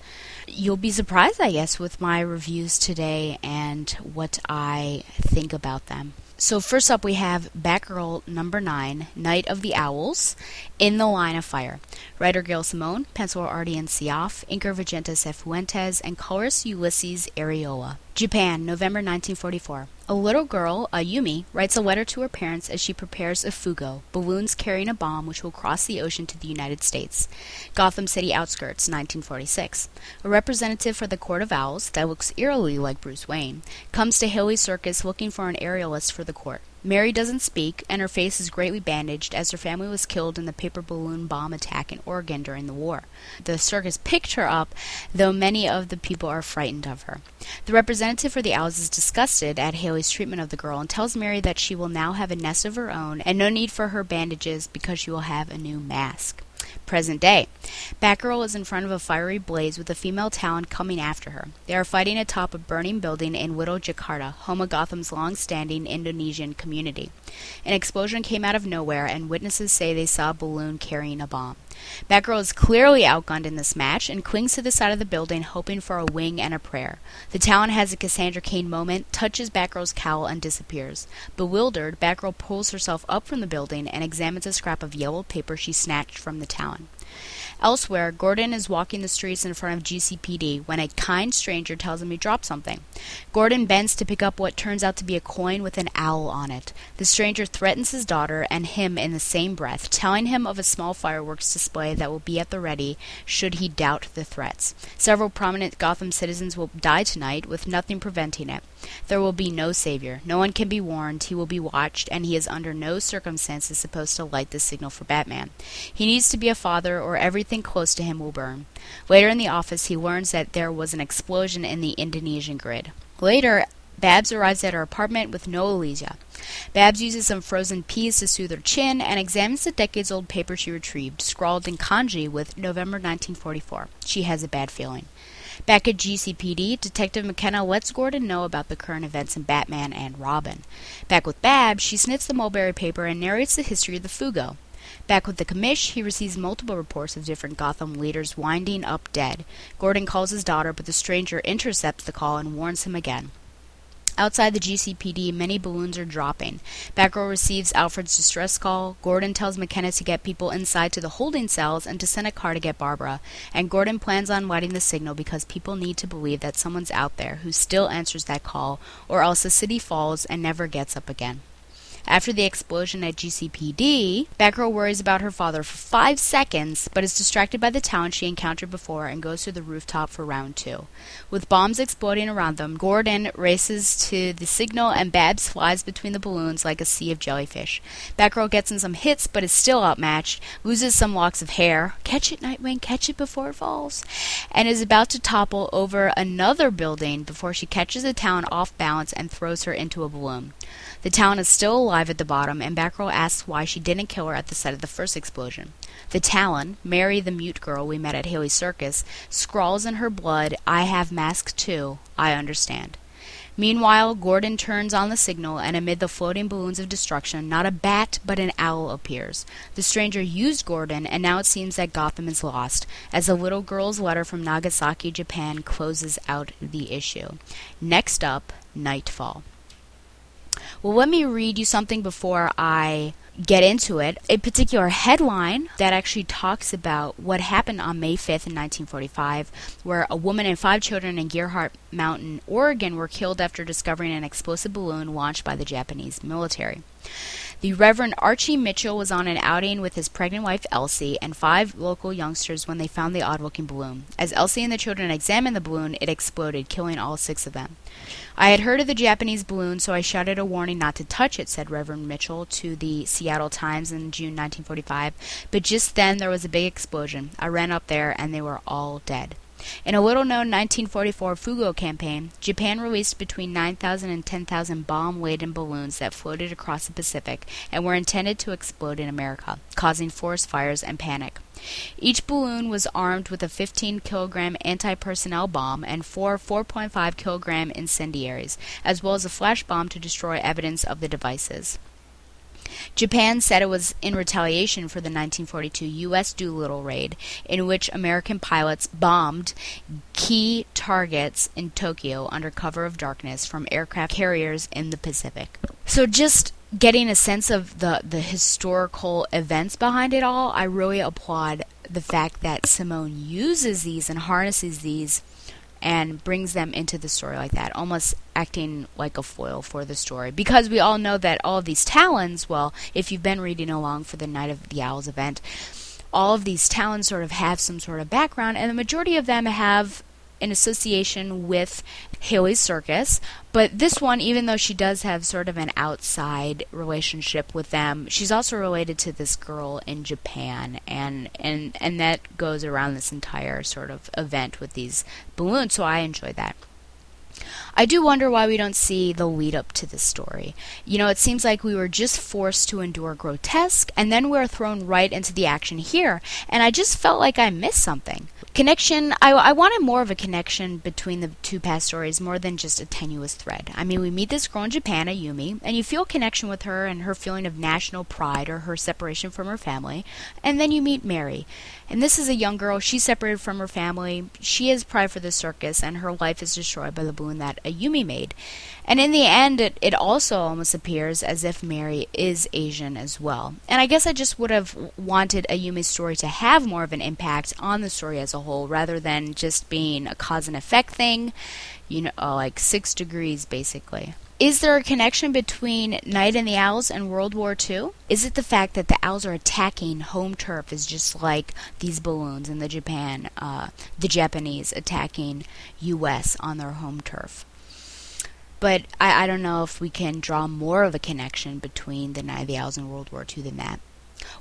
you'll be surprised i guess with my reviews today and what i think about them so first up we have Batgirl number 9, Night of the Owls, In the Line of Fire. Writer Gail Simone, penciler Ardian Syaf, inker Vicente Cifuentes, and colorist Ulysses Arreola. Japan, November 1944. A little girl, Ayumi, writes a letter to her parents as she prepares a fugo, balloons carrying a bomb which will cross the ocean to the United States. Gotham City outskirts, 1946. A representative for the Court of Owls, that looks eerily like Bruce Wayne, comes to Haly Circus looking for an aerialist for the court. Mary doesn't speak, and her face is greatly bandaged as her family was killed in the paper balloon bomb attack in Oregon during the war. The circus picked her up, though many of the people are frightened of her. The representative for the Owls is disgusted at Haly's treatment of the girl and tells Mary that she will now have a nest of her own and no need for her bandages because she will have a new mask. Present day. Batgirl is in front of a fiery blaze with a female Talon coming after her. They are fighting atop a burning building in Little Jakarta, home of Gotham's long standing Indonesian community. An explosion came out of nowhere, and witnesses say they saw a balloon carrying a bomb. Batgirl is clearly outgunned in this match and clings to the side of the building, hoping for a wing and a prayer. The Talon has a Cassandra Cain moment, touches Batgirl's cowl, and disappears. Bewildered, Batgirl pulls herself up from the building and examines a scrap of yellow paper she snatched from the Talon. Elsewhere, Gordon is walking the streets in front of GCPD when a kind stranger tells him he dropped something. Gordon bends to pick up what turns out to be a coin with an owl on it. The stranger threatens his daughter and him in the same breath, telling him of a small fireworks display that will be at the ready should he doubt the threats. Several prominent Gotham citizens will die tonight, with nothing preventing it. There will be no savior. No one can be warned. He will be watched, and he is under no circumstances supposed to light the signal for Batman. He needs to be a father, or everything close to him will burn. Later in the office, he learns that there was an explosion in the Indonesian grid. Later, Babs arrives at her apartment with no Alysia. Babs uses some frozen peas to soothe her chin and examines the decades old paper she retrieved, scrawled in kanji with November 1944. She has a bad feeling. Back at GCPD, Detective McKenna lets Gordon know about the current events in Batman and Robin. Back with Babs, she sniffs the mulberry paper and narrates the history of the Fugo. Back with the commish, he receives multiple reports of different Gotham leaders winding up dead. Gordon calls his daughter, but the stranger intercepts the call and warns him again. Outside the GCPD, many balloons are dropping. Batgirl receives Alfred's distress call. Gordon tells McKenna to get people inside to the holding cells and to send a car to get Barbara. And Gordon plans on lighting the signal because people need to believe that someone's out there who still answers that call, or else the city falls and never gets up again. After the explosion at GCPD, Batgirl worries about her father for five seconds, but is distracted by the Talon she encountered before and goes to the rooftop for round two. With bombs exploding around them, Gordon races to the signal and Babs flies between the balloons like a sea of jellyfish. Batgirl gets in some hits but is still outmatched, loses some locks of hair, catch it Nightwing, catch it before it falls, and is about to topple over another building before she catches the town off balance and throws her into a balloon. The Talon is still alive at the bottom, and Batgirl asks why she didn't kill her at the site of the first explosion. The Talon, Mary the mute girl we met at Haly Circus, scrawls in her blood, I have mask too, I understand. Meanwhile, Gordon turns on the signal, and amid the floating balloons of destruction, not a bat but an owl appears. The stranger used Gordon, and now it seems that Gotham is lost, as the little girl's letter from Nagasaki, Japan, closes out the issue. Next up, Nightfall. Well, let me read you something before I get into it. A particular headline that actually talks about what happened on May 5th in 1945, where a woman and five children in Gearhart Mountain, Oregon, were killed after discovering an explosive balloon launched by the Japanese military. The Reverend Archie Mitchell was on an outing with his pregnant wife Elsie and five local youngsters when they found the odd looking balloon. As Elsie and the children examined the balloon, it exploded, killing all six of them. I had heard of the Japanese balloon, so I shouted a warning not to touch it, said Reverend Mitchell to the Seattle Times in June 1945. But just then there was a big explosion. I ran up there, and they were all dead. In a little known 1944 Fugo campaign, Japan released between 9,000 and 10,000 bomb laden balloons that floated across the Pacific and were intended to explode in America, causing forest fires and panic. Each balloon was armed with a 15 kilogram anti personnel bomb and four 4.5 kilogram incendiaries, as well as a flash bomb to destroy evidence of the devices. Japan said it was in retaliation for the 1942 U.S. Doolittle raid, in which American pilots bombed key targets in Tokyo under cover of darkness from aircraft carriers in the Pacific. So just getting a sense of the, the historical events behind it all, I really applaud the fact that Simone uses these and harnesses these and brings them into the story like that, almost acting like a foil for the story. Because we all know that all these talons, well, if you've been reading along for the Night of the Owls event, all of these talons sort of have some sort of background, and the majority of them have an association with Haly's Circus, but this one, even though she does have sort of an outside relationship with them, she's also related to this girl in Japan, and and and that goes around this entire sort of event with these balloons. So I enjoy that. I do wonder why we don't see the lead up to this story. You know, it seems like we were just forced to endure grotesque, and then we are thrown right into the action here, and I just felt like I missed something. Connection I, I wanted more of a connection between the two past stories more than just a tenuous thread. I mean we meet this girl in japan ayumi and you feel connection with her and her feeling of national pride or her separation from her family. And then you meet mary. And this is a young girl. She's separated from her family. She has pride for the circus and her life is destroyed by the balloon that ayumi made and in the end, it, it also almost appears as if Mary is Asian as well. And I guess I just would have wanted Ayumi's story to have more of an impact on the story as a whole rather than just being a cause and effect thing, you know, uh, like six degrees basically. Is there a connection between Night and the Owls and World War II? Is it the fact that the owls are attacking home turf is just like these balloons in the Japan, uh, the Japanese attacking U.S. on their home turf? But I, I don't know if we can draw more of a connection between the Night of the Owls and World War II than that.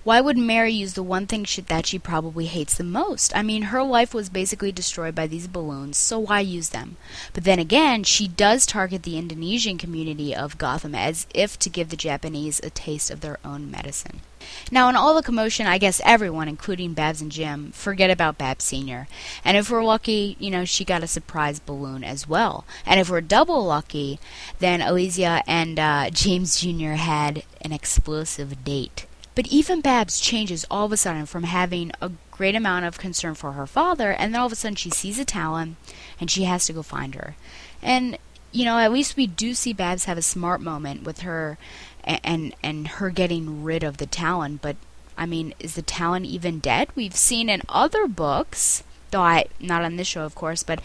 Why would Mary use the one thing she, that she probably hates the most? I mean, her life was basically destroyed by these balloons, so why use them? But then again, she does target the Indonesian community of Gotham as if to give the Japanese a taste of their own medicine. Now, in all the commotion, I guess everyone, including Babs and Jim, forget about Babs Sr. And if we're lucky, you know, she got a surprise balloon as well. And if we're double lucky, then Alysia and uh, James Jr. had an explosive date. But even Babs changes all of a sudden from having a great amount of concern for her father, and then all of a sudden she sees a Talon and she has to go find her. And, you know, at least we do see Babs have a smart moment with her and and her getting rid of the Talon. But I mean, is the Talon even dead? We've seen in other books, though I not on this show, of course, but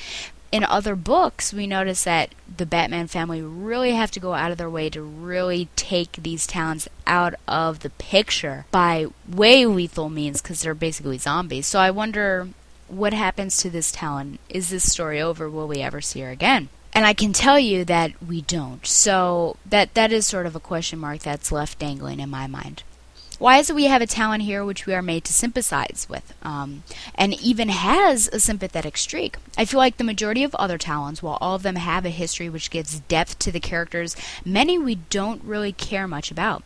in other books, we notice that the Batman family really have to go out of their way to really take these Talons out of the picture by way lethal means because they're basically zombies. So I wonder what happens to this Talon. Is this story over? Will we ever see her again? And I can tell you that we don't. So that that is sort of a question mark that's left dangling in my mind. Why is it we have a Talon here which we are made to sympathize with, um, and even has a sympathetic streak? I feel like the majority of other Talons, while all of them have a history which gives depth to the characters, many we don't really care much about.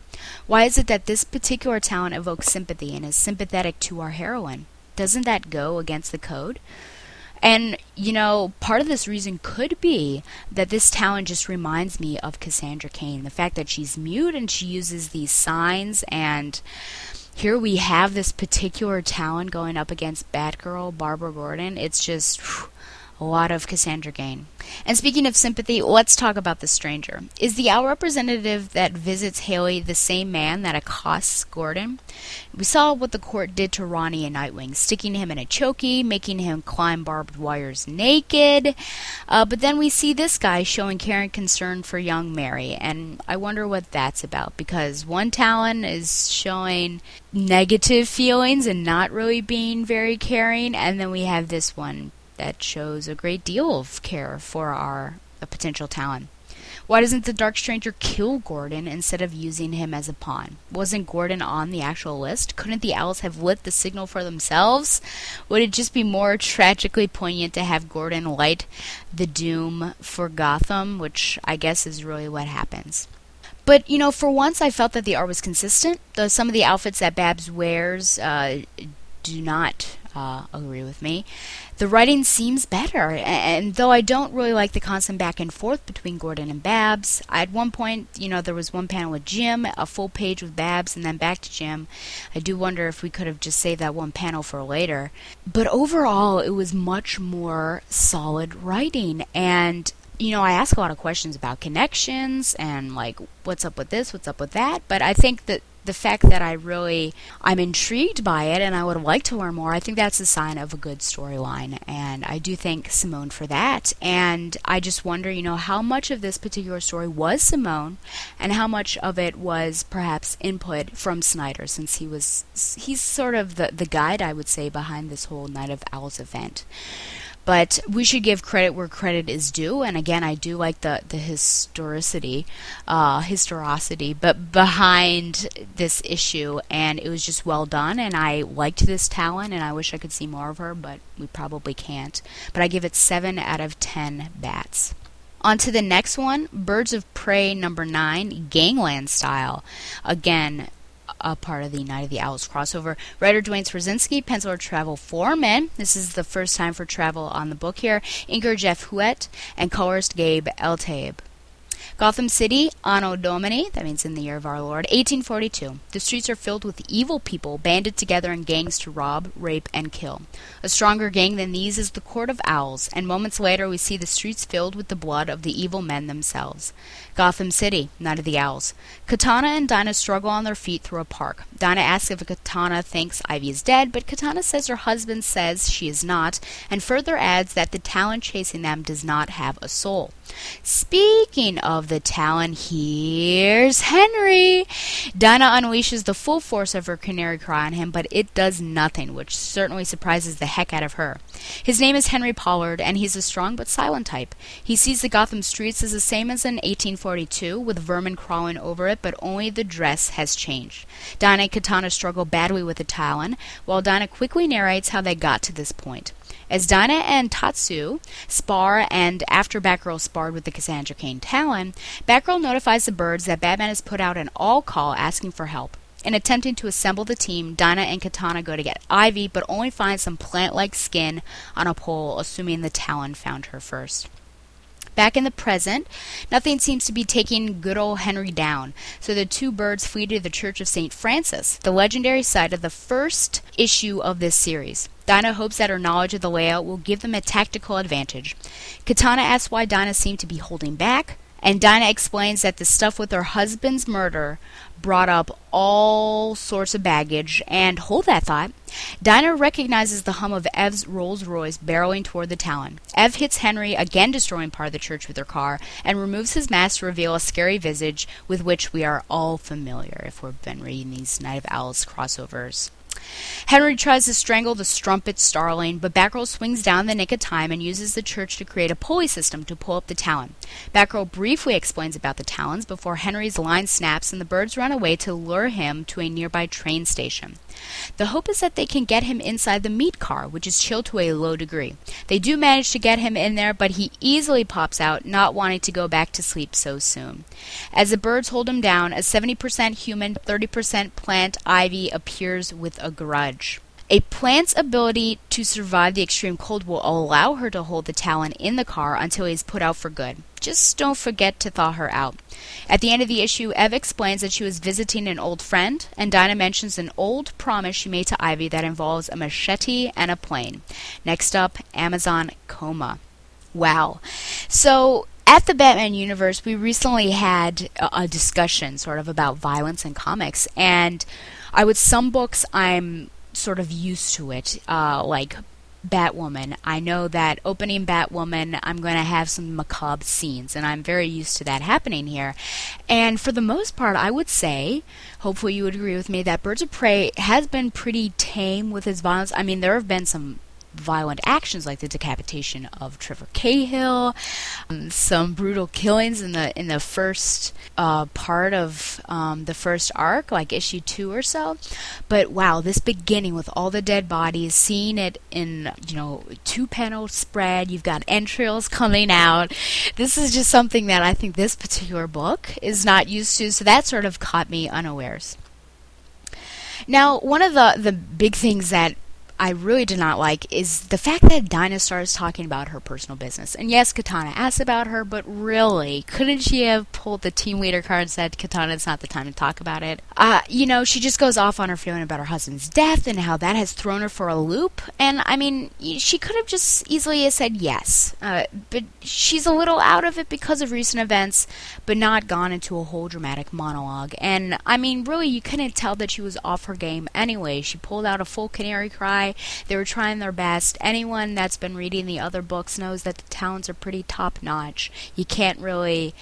Why is it that this particular Talon evokes sympathy and is sympathetic to our heroine? Doesn't that go against the code? And, you know, part of this reason could be that this Talon just reminds me of Cassandra Cain. The fact that she's mute and she uses these signs, and here we have this particular Talon going up against Batgirl, Barbara Gordon. It's just. Whew, A lot of Cassandra Cain. And speaking of sympathy, let's talk about the stranger. Is the owl representative that visits Haly the same man that accosts Gordon? We saw what the court did to Ronnie and Nightwing, sticking him in a chokey, making him climb barbed wires naked. Uh, but then we see this guy showing care and concern for young Mary, and I wonder what that's about because one Talon is showing negative feelings and not really being very caring, and then we have this one that shows a great deal of care for our potential Talon. Why doesn't the Dark Stranger kill Gordon instead of using him as a pawn? Wasn't Gordon on the actual list? Couldn't the owls have lit the signal for themselves? Would it just be more tragically poignant to have Gordon light the doom for Gotham, which I guess is really what happens? But you know, for once, I felt that the art was consistent. Though some of the outfits that Babs wears uh, do not uh, agree with me. The writing seems better, and though I don't really like the constant back and forth between Gordon and Babs, at one point, you know, there was one panel with Jim, a full page with Babs, and then back to Jim. I do wonder if we could have just saved that one panel for later. But overall, it was much more solid writing, and you know, I ask a lot of questions about connections and like what's up with this, what's up with that, but I think that the fact that I really I'm intrigued by it and I would like to learn more, I think that's a sign of a good storyline. And I do thank Simone for that. And I just wonder, you know, how much of this particular story was Simone and how much of it was perhaps input from Snyder since he was he's sort of the the guide I would say behind this whole Night of Owls event. But we should give credit where credit is due. And again, I do like the the historicity, uh, historicity, but behind this issue, and it was just well done. And I liked this Talon, and I wish I could see more of her, but we probably can't. But I give it seven out of ten bats. On to the next one, Birds of Prey number nine, Gangland style. Again, a part of the Night of the Owls crossover. Writer Duane Swierczynski, penciler Travel Foreman. This is the first time for Travel on the book here. Inker Jeff Huet, and colorist Gabe Eltaeb. Gotham City, Anno Domini, that means in the year of our Lord, 1842. The streets are filled with evil people banded together in gangs to rob, rape, and kill. A stronger gang than these is the Court of Owls, and moments later we see the streets filled with the blood of the evil men themselves. Gotham City, Night of the Owls. Katana and Dinah struggle on their feet through a park. Dinah asks if Katana thinks Ivy is dead, but Katana says her husband says she is not, and further adds that the Talon chasing them does not have a soul. Speaking of the Talon, here's Henry. Dinah unleashes the full force of her canary cry on him, but it does nothing, which certainly surprises the heck out of her. His name is Henry Pollard, and he's a strong but silent type. He sees the Gotham streets as the same as in 1842, with vermin crawling over it, but only the dress has changed. Dinah and Katana struggle badly with the Talon, while Dinah quickly narrates how they got to this point. As Dinah and Tatsu spar and after Batgirl sparred with the Cassandra Cain Talon, Batgirl notifies the birds that Batman has put out an all call asking for help. In attempting to assemble the team, Dinah and Katana go to get Ivy, but only find some plant like skin on a pole, assuming the Talon found her first. Back in the present, nothing seems to be taking good old Henry down, so the two birds flee to the Church of St. Francis, the legendary site of the first issue of this series. Dinah hopes that her knowledge of the layout will give them a tactical advantage. Katana asks why Dinah seemed to be holding back, and Dinah explains that the stuff with her husband's murder brought up all sorts of baggage, and hold that thought. Dinah recognizes the hum of Ev's Rolls Royce barreling toward the Talon. Ev hits Henry, again destroying part of the church with her car, and removes his mask to reveal a scary visage with which we are all familiar if we've been reading these Night of Owls crossovers. Henry tries to strangle the strumpet starling, but Batgirl swings down the nick of time and uses the church to create a pulley system to pull up the Talon. Batgirl briefly explains about the Talons before Henry's line snaps and the birds run away to lure him to a nearby train station. The hope is that they can get him inside the meat car, which is chilled to a low degree. They do manage to get him in there, but he easily pops out, not wanting to go back to sleep so soon. As the birds hold him down, a 70% human, 30% plant Ivy appears with a grudge. A plant's ability to survive the extreme cold will allow her to hold the Talon in the car until he's put out for good. Just don't forget to thaw her out. At the end of the issue, Ev explains that she was visiting an old friend, and Dinah mentions an old promise she made to Ivy that involves a machete and a plane. Next up, Amazon Coma. Wow. So at the Batman universe, we recently had a, discussion sort of about violence in comics, and I would some books I'm sort of used to it, uh, like Batwoman. I know that opening Batwoman, I'm going to have some macabre scenes, and I'm very used to that happening here. And for the most part, I would say, hopefully you would agree with me, that Birds of Prey has been pretty tame with its violence. I mean, there have been some violent actions like the decapitation of Trevor Cahill, um, some brutal killings in the in the first uh, part of um, the first arc, like issue two or so. But wow, this beginning with all the dead bodies, seeing it in you know two panel spread, you've got entrails coming out. This is just something that I think this particular book is not used to, so that sort of caught me unawares. Now, one of the, the big things that I really did not like is the fact that Dinah starts talking about her personal business. And yes, Katana asks about her, but really, couldn't she have pulled the team leader card and said, Katana, it's not the time to talk about it? Uh, you know, she just goes off on her feeling about her husband's death and how that has thrown her for a loop. And I mean, she could have just easily said yes. Uh, but she's a little out of it because of recent events, but not gone into a whole dramatic monologue. And I mean, really, you couldn't tell that she was off her game anyway. She pulled out a full canary cry they were trying their best. Anyone that's been reading the other books knows that the Talons are pretty top notch. You can't really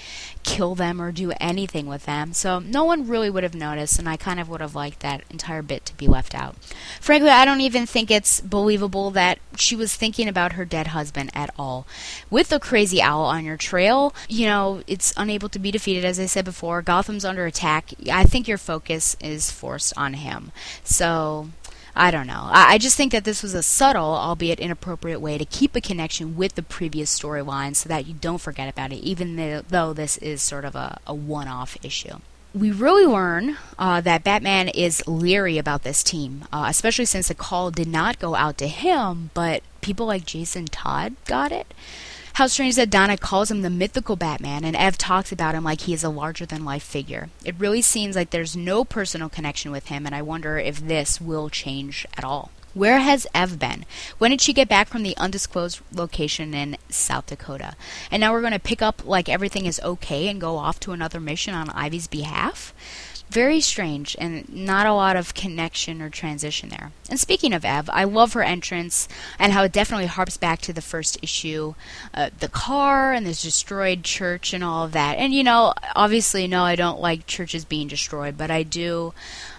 kill them or do anything with them. So no one really would have noticed, and I kind of would have liked that entire bit to be left out. Frankly, I don't even think it's believable that she was thinking about her dead husband at all. With the crazy owl on your trail, you know, it's unable to be defeated, as I said before. Gotham's under attack. I think your focus is forced on him. So I don't know. I, I just think that this was a subtle, albeit inappropriate way to keep a connection with the previous storyline so that you don't forget about it, even though, this is sort of a, a one off issue we really learn uh, that Batman is leery about this team, uh, especially since the call did not go out to him, but people like Jason Todd got it. How strange that Donna calls him the mythical Batman and Ev talks about him like he is a larger than life figure. It really seems like there's no personal connection with him, and I wonder if this will change at all. Where has Ev been? When did she get back from the undisclosed location in South Dakota? And now we're going to pick up like everything is okay and go off to another mission on Ivy's behalf? Very strange and not a lot of connection or transition there. And speaking of Ev, I love her entrance and how it definitely harps back to the first issue, uh, the car and this destroyed church and all of that. And you know, obviously, no, I don't like churches being destroyed, but I do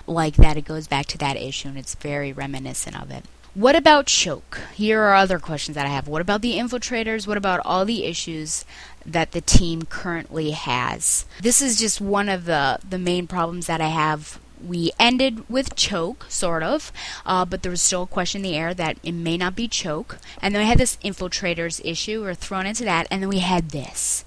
like that it goes back to that issue and it's very reminiscent of it. What about Choke? Here are other questions that I have. What about the infiltrators? What about all the issues that the team currently has? This is just one of the, the main problems that I have. We ended with Choke, sort of, uh, but there was still a question in the air that it may not be Choke. And then we had this infiltrators issue, or thrown into that, and then we had this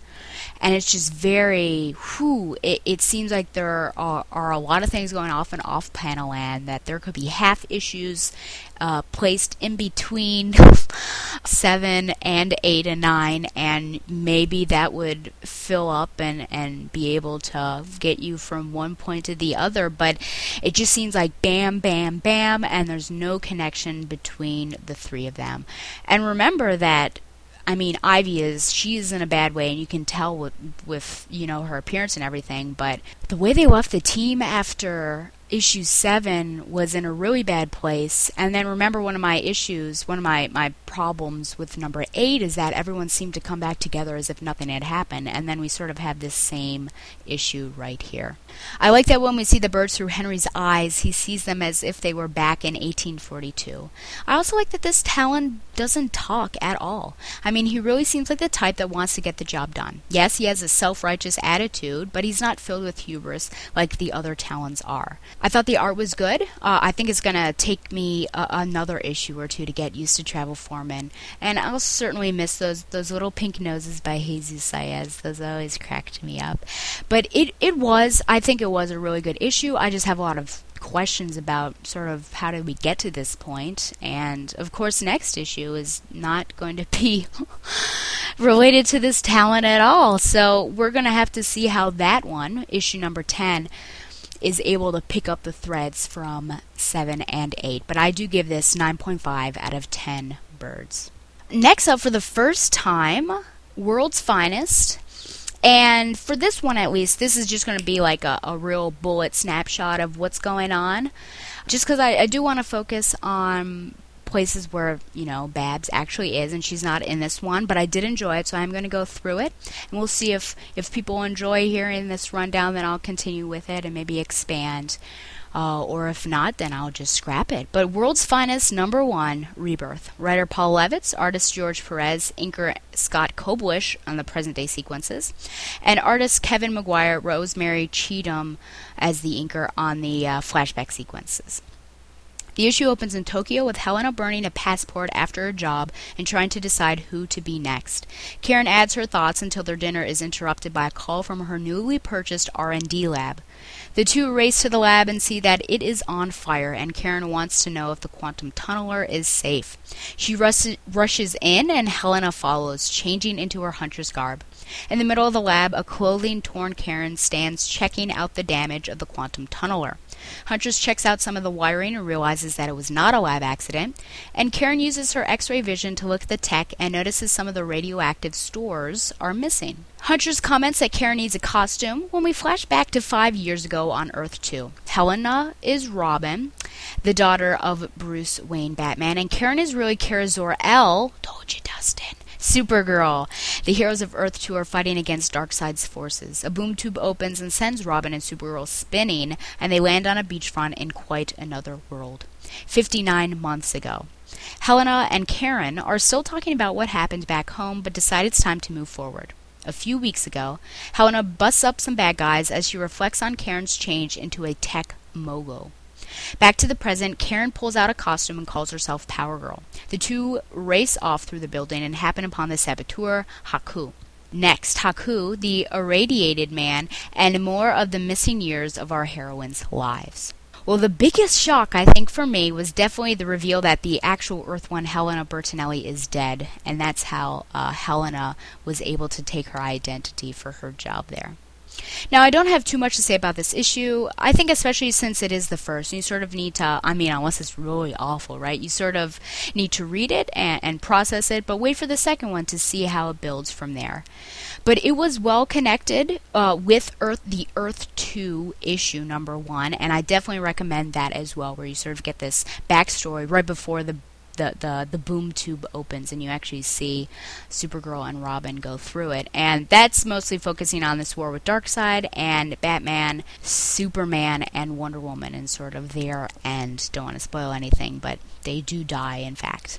and it's just very whew, it, it seems like there are, are a lot of things going off and off panel and that there could be half issues uh, placed in between seven and eight and nine, and maybe that would fill up and, and be able to get you from one point to the other. But it just seems like bam, bam, bam, and there's no connection between the three of them. And remember that I mean, Ivy is she is in a bad way, and you can tell with with you know her appearance and everything. But the way they left the team after issue seven was in a really bad place. And then remember, one of my issues, one of my, my problems with number eight is that everyone seemed to come back together as if nothing had happened. And then we sort of have this same issue right here. I like that when we see the birds through Henry's eyes, he sees them as if they were back in 1842. I also like that this Talon doesn't talk at all. I mean, he really seems like the type that wants to get the job done. Yes, he has a self righteous attitude, but he's not filled with hubris like the other Talons are. I thought the art was good. Uh, I think it's going to take me a- another issue or two to get used to Travel Foreman. And I'll certainly miss those those little pink noses by Jesus Saiz. Those always cracked me up. But it, it was, I think it was a really good issue. I just have a lot of questions about sort of how did we get to this point and of course next issue is not going to be related to this Talon at all so we're going to have to see how that one issue number 10 is able to pick up the threads from 7 and 8. But I do give this 9.5 out of 10 birds. next up, for the first time, World's Finest. And for this one, at least, this is just going to be like a, a real bullet snapshot of what's going on. Just because I, I do want to focus on places where you know Babs actually is, and she's not in this one. But I did enjoy it, so I'm going to go through it, and we'll see if if people enjoy hearing this rundown. Then I'll continue with it and maybe expand. Uh, or if not, then I'll just scrap it. But World's Finest, number one, Rebirth. Writer Paul Levitz, artist George Perez, inker Scott Koblish on the present day sequences, and artist Kevin Maguire, Rosemary Cheetham as the inker on the uh, flashback sequences. The issue opens in Tokyo with Helena burning a passport after her job and trying to decide who to be next. Karen adds her thoughts until their dinner is interrupted by a call from her newly purchased R&D lab. The two race to the lab and see that it is on fire, and Karen wants to know if the quantum tunneler is safe. She rus- rushes in, and Helena follows, changing into her hunter's garb. In the middle of the lab, a clothing torn Karen stands checking out the damage of the quantum tunneler. Huntress checks out some of the wiring and realizes that it was not a lab accident, and Karen uses her x ray vision to look at the tech and notices some of the radioactive stores are missing. Huntress comments that Karen needs a costume when we flash back to five years ago on Earth 2. Helena is Robin, the daughter of Bruce Wayne Batman, and Karen is really Kara Zor-El. Told you, Dustin. Supergirl. The heroes of Earth 2 are fighting against Darkseid's forces. A boom tube opens and sends Robin and Supergirl spinning, and they land on a beachfront in quite another world. 59 months ago. Helena and Karen are still talking about what happened back home, but decide it's time to move forward. A few weeks ago, Helena busts up some bad guys as she reflects on Karen's change into a tech mogul. Back to the present, Karen pulls out a costume and calls herself Power Girl. The two race off through the building and happen upon the saboteur, Hakkou. Next, Hakkou, the irradiated man, and more of the missing years of our heroines' lives. Well, the biggest shock, I think, for me was definitely the reveal that the actual Earth One Helena Bertinelli is dead, and that's how uh, Helena was able to take her identity for her job there. Now, I don't have too much to say about this issue. I think, especially since it is the first, you sort of need to, I mean, unless it's really awful, right? You sort of need to read it and, and process it, but wait for the second one to see how it builds from there. But it was well connected uh, with Earth, the Earth 2 issue number one, and I definitely recommend that as well, where you sort of get this backstory right before the the, the, the boom tube opens and you actually see Supergirl and Robin go through it. And that's mostly focusing on this war with Darkseid and Batman, Superman, and Wonder Woman and sort of their end. Don't want to spoil anything, but they do die, in fact.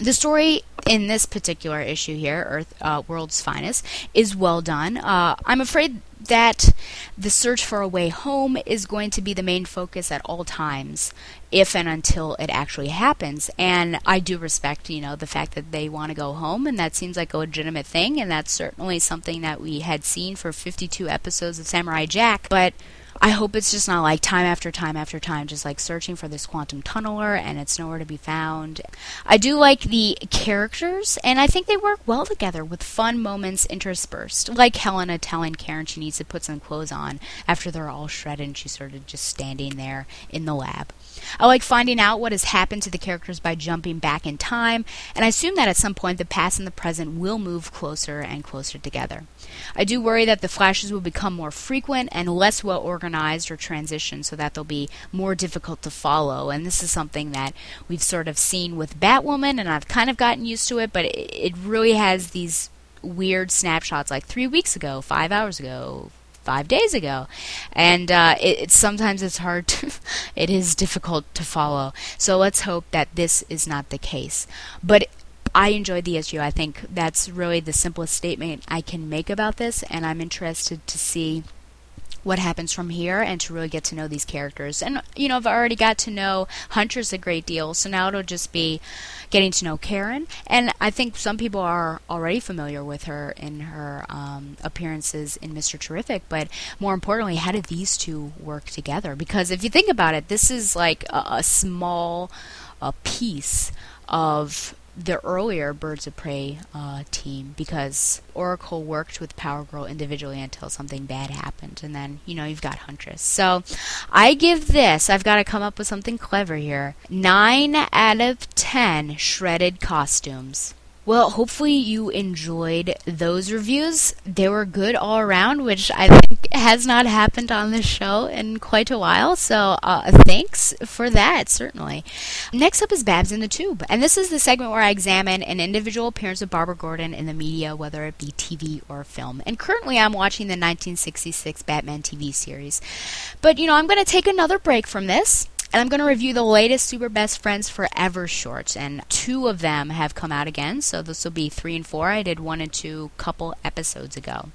The story in this particular issue here, Earth uh, World's Finest, is well done. Uh, I'm afraid that the search for a way home is going to be the main focus at all times, if and until it actually happens. And I do respect, you know, the fact that they want to go home, and that seems like a legitimate thing, and that's certainly something that we had seen for 52 episodes of Samurai Jack. But I hope it's just not like time after time after time, just like searching for this quantum tunneler and it's nowhere to be found. I do like the characters, and I think they work well together with fun moments interspersed, like Helena telling Karen she needs to put some clothes on after they're all shredded and she's sort of just standing there in the lab. I like finding out what has happened to the characters by jumping back in time, and I assume that at some point the past and the present will move closer and closer together. I do worry that the flashes will become more frequent and less well organized or transitioned so that they'll be more difficult to follow, and this is something that we've sort of seen with Batwoman, and I've kind of gotten used to it, but it, it really has these weird snapshots like three weeks ago, five hours ago, five days ago, and uh, it, it, sometimes it's hard. To, it is difficult to follow. So let's hope that this is not the case. But I enjoyed the issue. I think that's really the simplest statement I can make about this, and I'm interested to see what happens from here and to really get to know these characters. And you know, I've already got to know Huntress a great deal, so now it'll just be getting to know Karen. And I think some people are already familiar with her in her um, appearances in Mr. Terrific, but more importantly, how did these two work together? Because if you think about it, this is like a, a small a piece of the earlier Birds of Prey uh, team because Oracle worked with Power Girl individually until something bad happened, and then you know you've got Huntress. So I give this. I've got to come up with something clever here. Nine out of ten shredded costumes. Well, hopefully you enjoyed those reviews. They were good all around, which I think has not happened on this show in quite a while. So uh, thanks for that, certainly. Next up is Babs in the Tube. And this is the segment where I examine an individual appearance of Barbara Gordon in the media, whether it be TV or film. And currently I'm watching the 1966 Batman TV series. But, you know, I'm going to take another break from this and I'm going to review the latest Super Best Friends Forever shorts, and two of them have come out again. So this will be three and four. I did one and two couple episodes ago.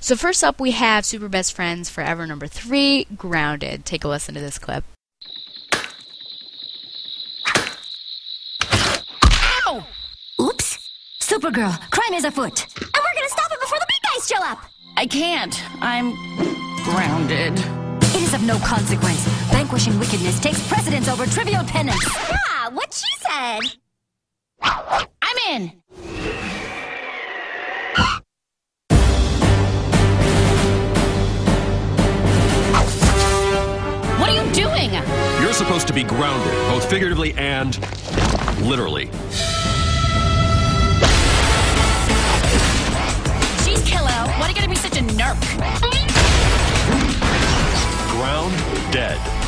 So first up, we have Super Best Friends Forever number three, Grounded. Take a listen to this clip. Ow! Oops! Supergirl, crime is afoot. And we're gonna stop it before the big guys show up. I can't. I'm grounded. It is of no consequence. Vanquishing wickedness takes precedence over trivial penance. Yeah, what she said. I'm in. What are you doing? You're supposed to be grounded, both figuratively and literally. Jeez, Kilo, why are you gonna be such a nerk? Ground dead.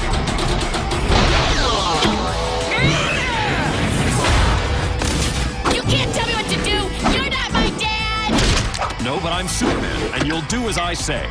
No, but I'm Superman, and you'll do as I say.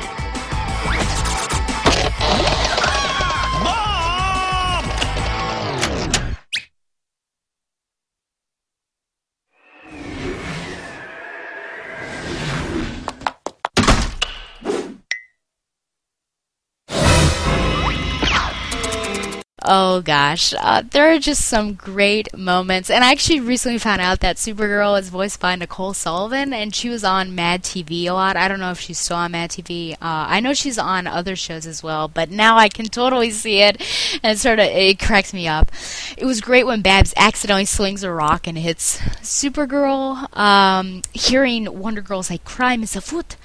Oh gosh, uh, there are just some great moments. And I actually recently found out that Supergirl is voiced by Nicole Sullivan, and she was on Mad TV a lot. I don't know if she's still on Mad TV. Uh, I know she's on other shows as well, but now I can totally see it, and it sort of it cracks me up. It was great when Babs accidentally slings a rock and hits Supergirl. Um, hearing Wonder Girl say "crime is afoot"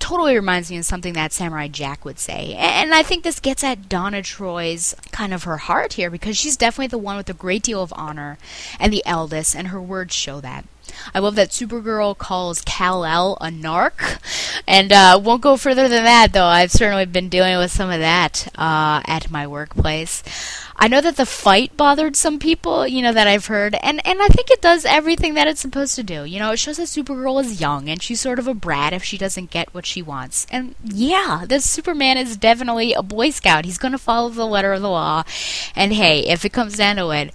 totally reminds me of something that Samurai Jack would say, and I think this gets at Donna Troy's kind of her heart here because she's definitely the one with a great deal of honor and the eldest, and her words show that. I love that Supergirl calls Kal-El a narc, and uh, won't go further than that, though. I've certainly been dealing with some of that uh, at my workplace. I know that the fight bothered some people, you know, that I've heard, and, and I think it does everything that it's supposed to do. You know, it shows that Supergirl is young, and she's sort of a brat if she doesn't get what she wants. And yeah, this Superman is definitely a Boy Scout. He's going to follow the letter of the law, and hey, if it comes down to it,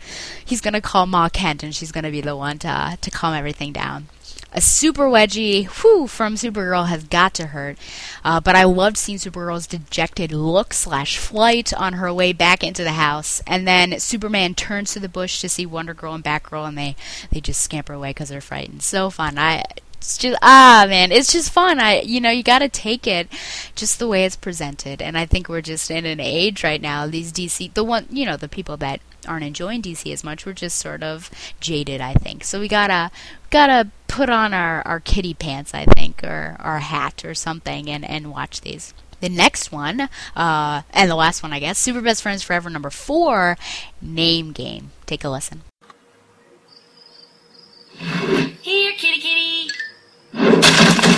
he's to call Ma Kent, and she's to be the one to, to calm everything down a super wedgie whew, from Supergirl has got to hurt. Uh, but I loved seeing Supergirl's dejected look slash flight on her way back into the house, and then Superman turns to the bush to see Wonder Girl and Batgirl, and they they just scamper away because they're frightened. So fun. I it's just ah man, it's just fun. I you know you got to take it just the way it's presented, and I think we're just in an age right now. These DC, the one you know the people that aren't enjoying DC as much, we're just sort of jaded. I think so. We gotta gotta put on our our kitty pants, I think, or our hat or something, and and watch these. The next one, uh, and the last one, I guess, Super Best Friends Forever number four, Name Game. Take a listen. Here, kitty kitty.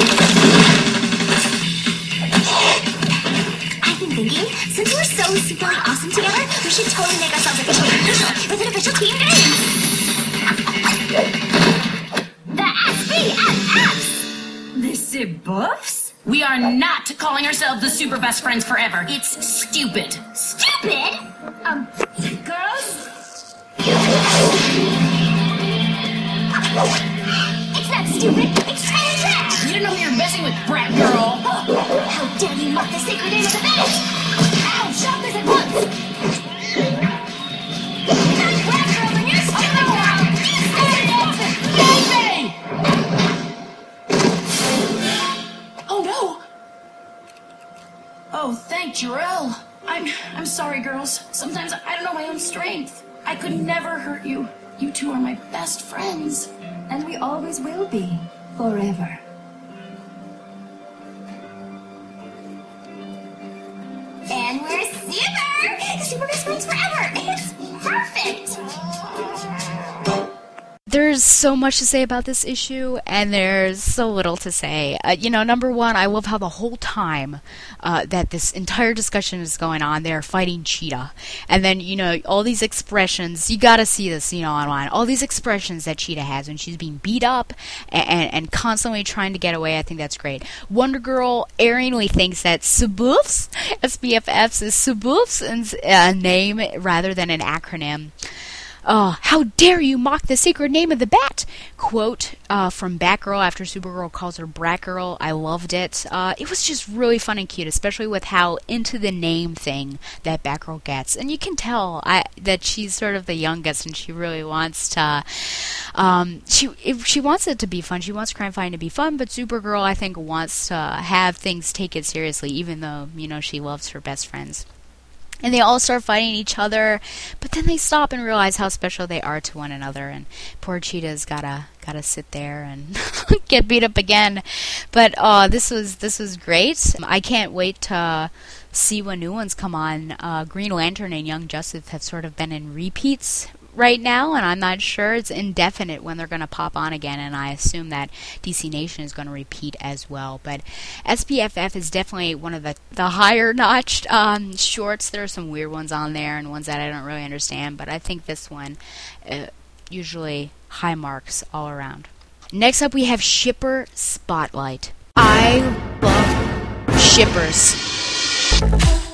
Thinking, since we're so super awesome together, we should totally make ourselves officially official with an official team name. The SBFFs! The Sibuffs? We are not calling ourselves the Super Best Friends Forever. It's stupid. Stupid? Um, girls? Stupid. You didn't know who you're messing with, brat girl. How dare you mock the sacred name of the band? Ow, stop this at once. Oh no! Oh, thank Jarell. I'm I'm sorry, girls. Sometimes I don't know my own strength. I could never hurt you. You two are my best friends. And we always will be. Forever. And we're super! Super best friends forever! It's perfect! There's so much to say about this issue, and there's so little to say. Uh, you know, number one, I love how the whole time uh, that this entire discussion is going on, they're fighting Cheetah. And then, you know, all these expressions, you gotta see this, you know, online. All these expressions that Cheetah has when she's being beat up and, and, and constantly trying to get away, I think that's great. Wonder Girl erringly thinks that Suboofs, SBFFs, is Suboofs' uh, name rather than an acronym. Uh, how dare you mock the sacred name of the bat? Quote uh, from Batgirl after Supergirl calls her Bratgirl. I loved it. Uh, it was just really fun and cute, especially with how into the name thing that Batgirl gets. And you can tell I, that she's sort of the youngest and she really wants to. Um, she she wants it to be fun. She wants crime fighting to be fun, but Supergirl, I think, wants to have things take it seriously, even though, you know, she loves her best friends and they all start fighting each other. But then they stop and realize how special they are to one another. And poor cheetah's gotta gotta sit there and get beat up again. But uh this was this was great. I can't wait to see when new ones come on. Uh green lantern and young justice have sort of been in repeats right now, and I'm not sure. It's indefinite when they're going to pop on again, and I assume that DC Nation is going to repeat as well. But SBFF is definitely one of the, the higher notched um, shorts. There are some weird ones on there and ones that I don't really understand, but I think this one uh, usually high marks all around. Next up, we have Shipper Spotlight. I love shippers.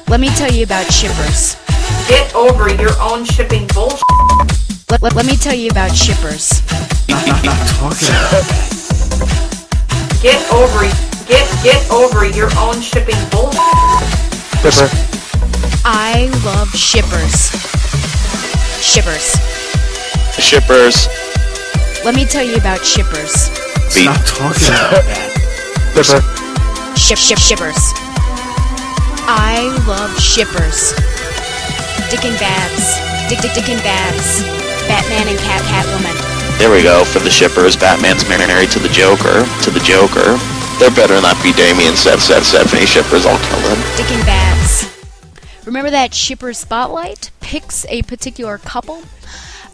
Let me tell you about shippers. Get over your own shipping bullshit. Let, let, let me tell you about shippers. Get over get get over your own shipping bullshit. Shipper. I love shippers. Shippers. Shippers. Let me tell you about shippers. Stop talking about that. Shipper. Ship ship shippers. I love shippers. Dick and Babs. Dick Dick Dick and Babs. Batman and Cat Catwoman. There we go for the shippers. Batman's married to the Joker. To the Joker. There better not be Damien said said Stephanie shippers. I'll kill them. Dick and Babs. Remember that shipper spotlight picks a particular couple?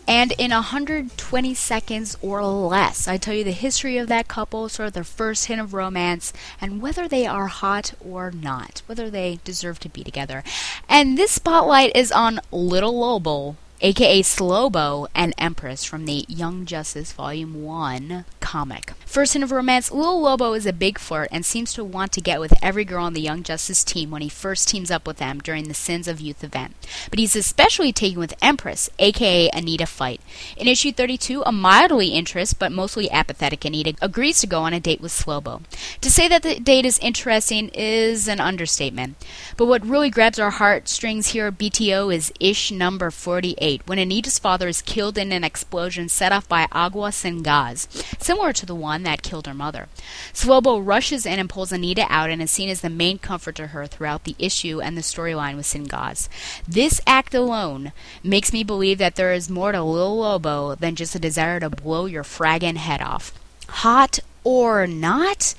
And in 120 seconds or less, I tell you the history of that couple, sort of their first hint of romance, and whether they are hot or not, whether they deserve to be together. And this spotlight is on Little Lobo, aka Slobo and Empress from the Young Justice Volume 1 comic. First hint of romance, Lil Lobo is a big flirt and seems to want to get with every girl on the Young Justice team when he first teams up with them during the Sins of Youth event. But he's especially taken with Empress, aka Anita Fite. In issue 32, a mildly interest but mostly apathetic Anita agrees to go on a date with Slobo. To say that the date is interesting is an understatement. But what really grabs our heartstrings here at BTO is ish number 48, when Anita's father is killed in an explosion set off by Agua Sin Gaz, similar to the one that killed her mother. Slobo rushes in and pulls Anita out and is seen as the main comfort to her throughout the issue and the storyline with sin Singaz. This act alone makes me believe that there is more to Lil Lobo than just a desire to blow your fragging head off. Hot or not?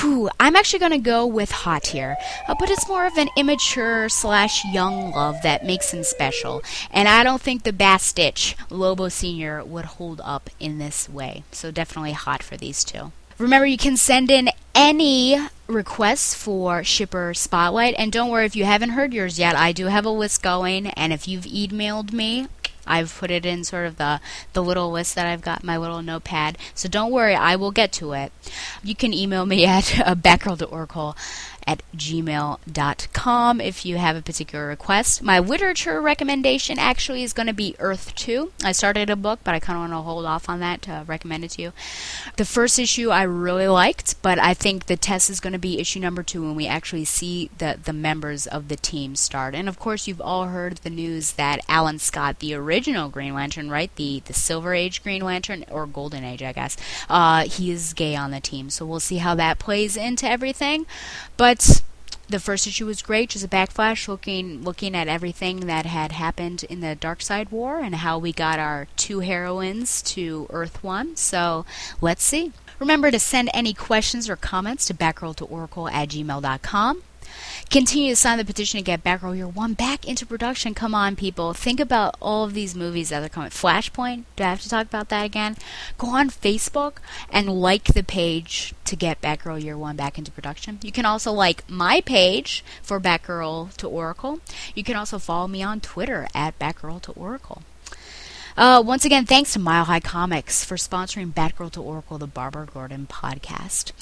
Whew, I'm actually going to go with hot here, uh, but it's more of an immature slash young love that makes him special, and I don't think the bastich Lobo Senior would hold up in this way. So definitely hot for these two. Remember, you can send in any requests for Shipper Spotlight, and don't worry if you haven't heard yours yet. I do have a list going, and if you've emailed me, I've put it in sort of the, the little list that I've got, my little notepad. So don't worry, I will get to it. You can email me at uh, batgirl.oracle at gmail.com if you have a particular request. My literature recommendation actually is going to be Earth 2. I started a book, but I kind of want to hold off on that to recommend it to you. The first issue I really liked, but I think the test is going to be issue number 2 when we actually see the, the members of the team start. And of course, you've all heard the news that Alan Scott, the original Green Lantern, right? The, the Silver Age Green Lantern, or Golden Age, I guess, uh, he is gay on the team. So we'll see how that plays into everything. But the first issue was great, just a backflash looking looking at everything that had happened in the Darkseid War and how we got our two heroines to Earth One. So let's see. Remember to send any questions or comments to batgirl2oracle at gmail.com. Continue to sign the petition to get Batgirl Year One back into production. Come on, people. Think about all of these movies that are coming. Flashpoint, do I have to talk about that again? Go on Facebook and like the page to get Batgirl Year One back into production. You can also like my page for Batgirl to Oracle. You can also follow me on Twitter at Batgirl to Oracle. Uh, once again, thanks to Mile High Comics for sponsoring Batgirl to Oracle, the Barbara Gordon podcast.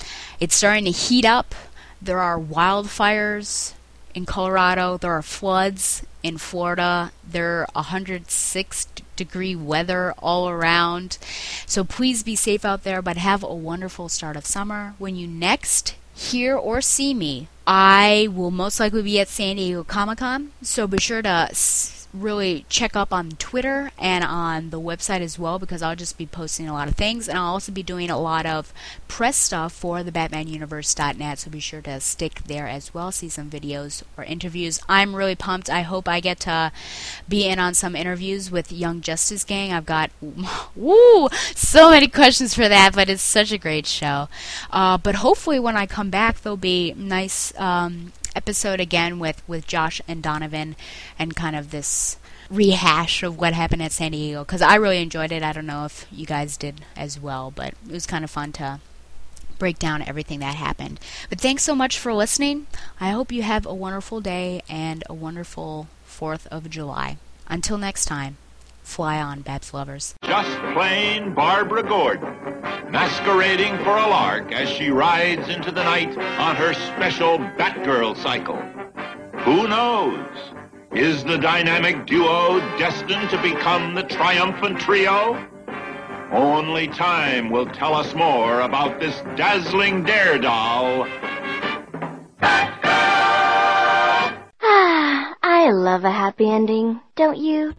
It's starting to heat up. There are wildfires in Colorado. There are floods in Florida. There are 106 degree weather all around. So please be safe out there, but have a wonderful start of summer. When you next hear or see me, I will most likely be at San Diego Comic Con. So be sure to. Really check up on Twitter and on the website as well because I'll just be posting a lot of things. And I'll also be doing a lot of press stuff for the BatmanUniverse.net so be sure to stick there as well see some videos or interviews. I'm really pumped. I hope I get to be in on some interviews with Young Justice Gang. I've got woo so many questions for that but it's such a great show. Uh, but hopefully when I come back there'll be nice um, episode again with, with Josh and Donovan and kind of this rehash of what happened at San Diego because I really enjoyed it. I don't know if you guys did as well, but it was kind of fun to break down everything that happened. But thanks so much for listening. I hope you have a wonderful day and a wonderful 4th of July. Until next time, fly on, Babs lovers. Just plain Barbara Gordon, masquerading for a lark as she rides into the night on her special Batgirl cycle. Who knows? Is the dynamic duo destined to become the triumphant trio? Only time will tell us more about this dazzling daredevil. Ah, I love a happy ending, don't you?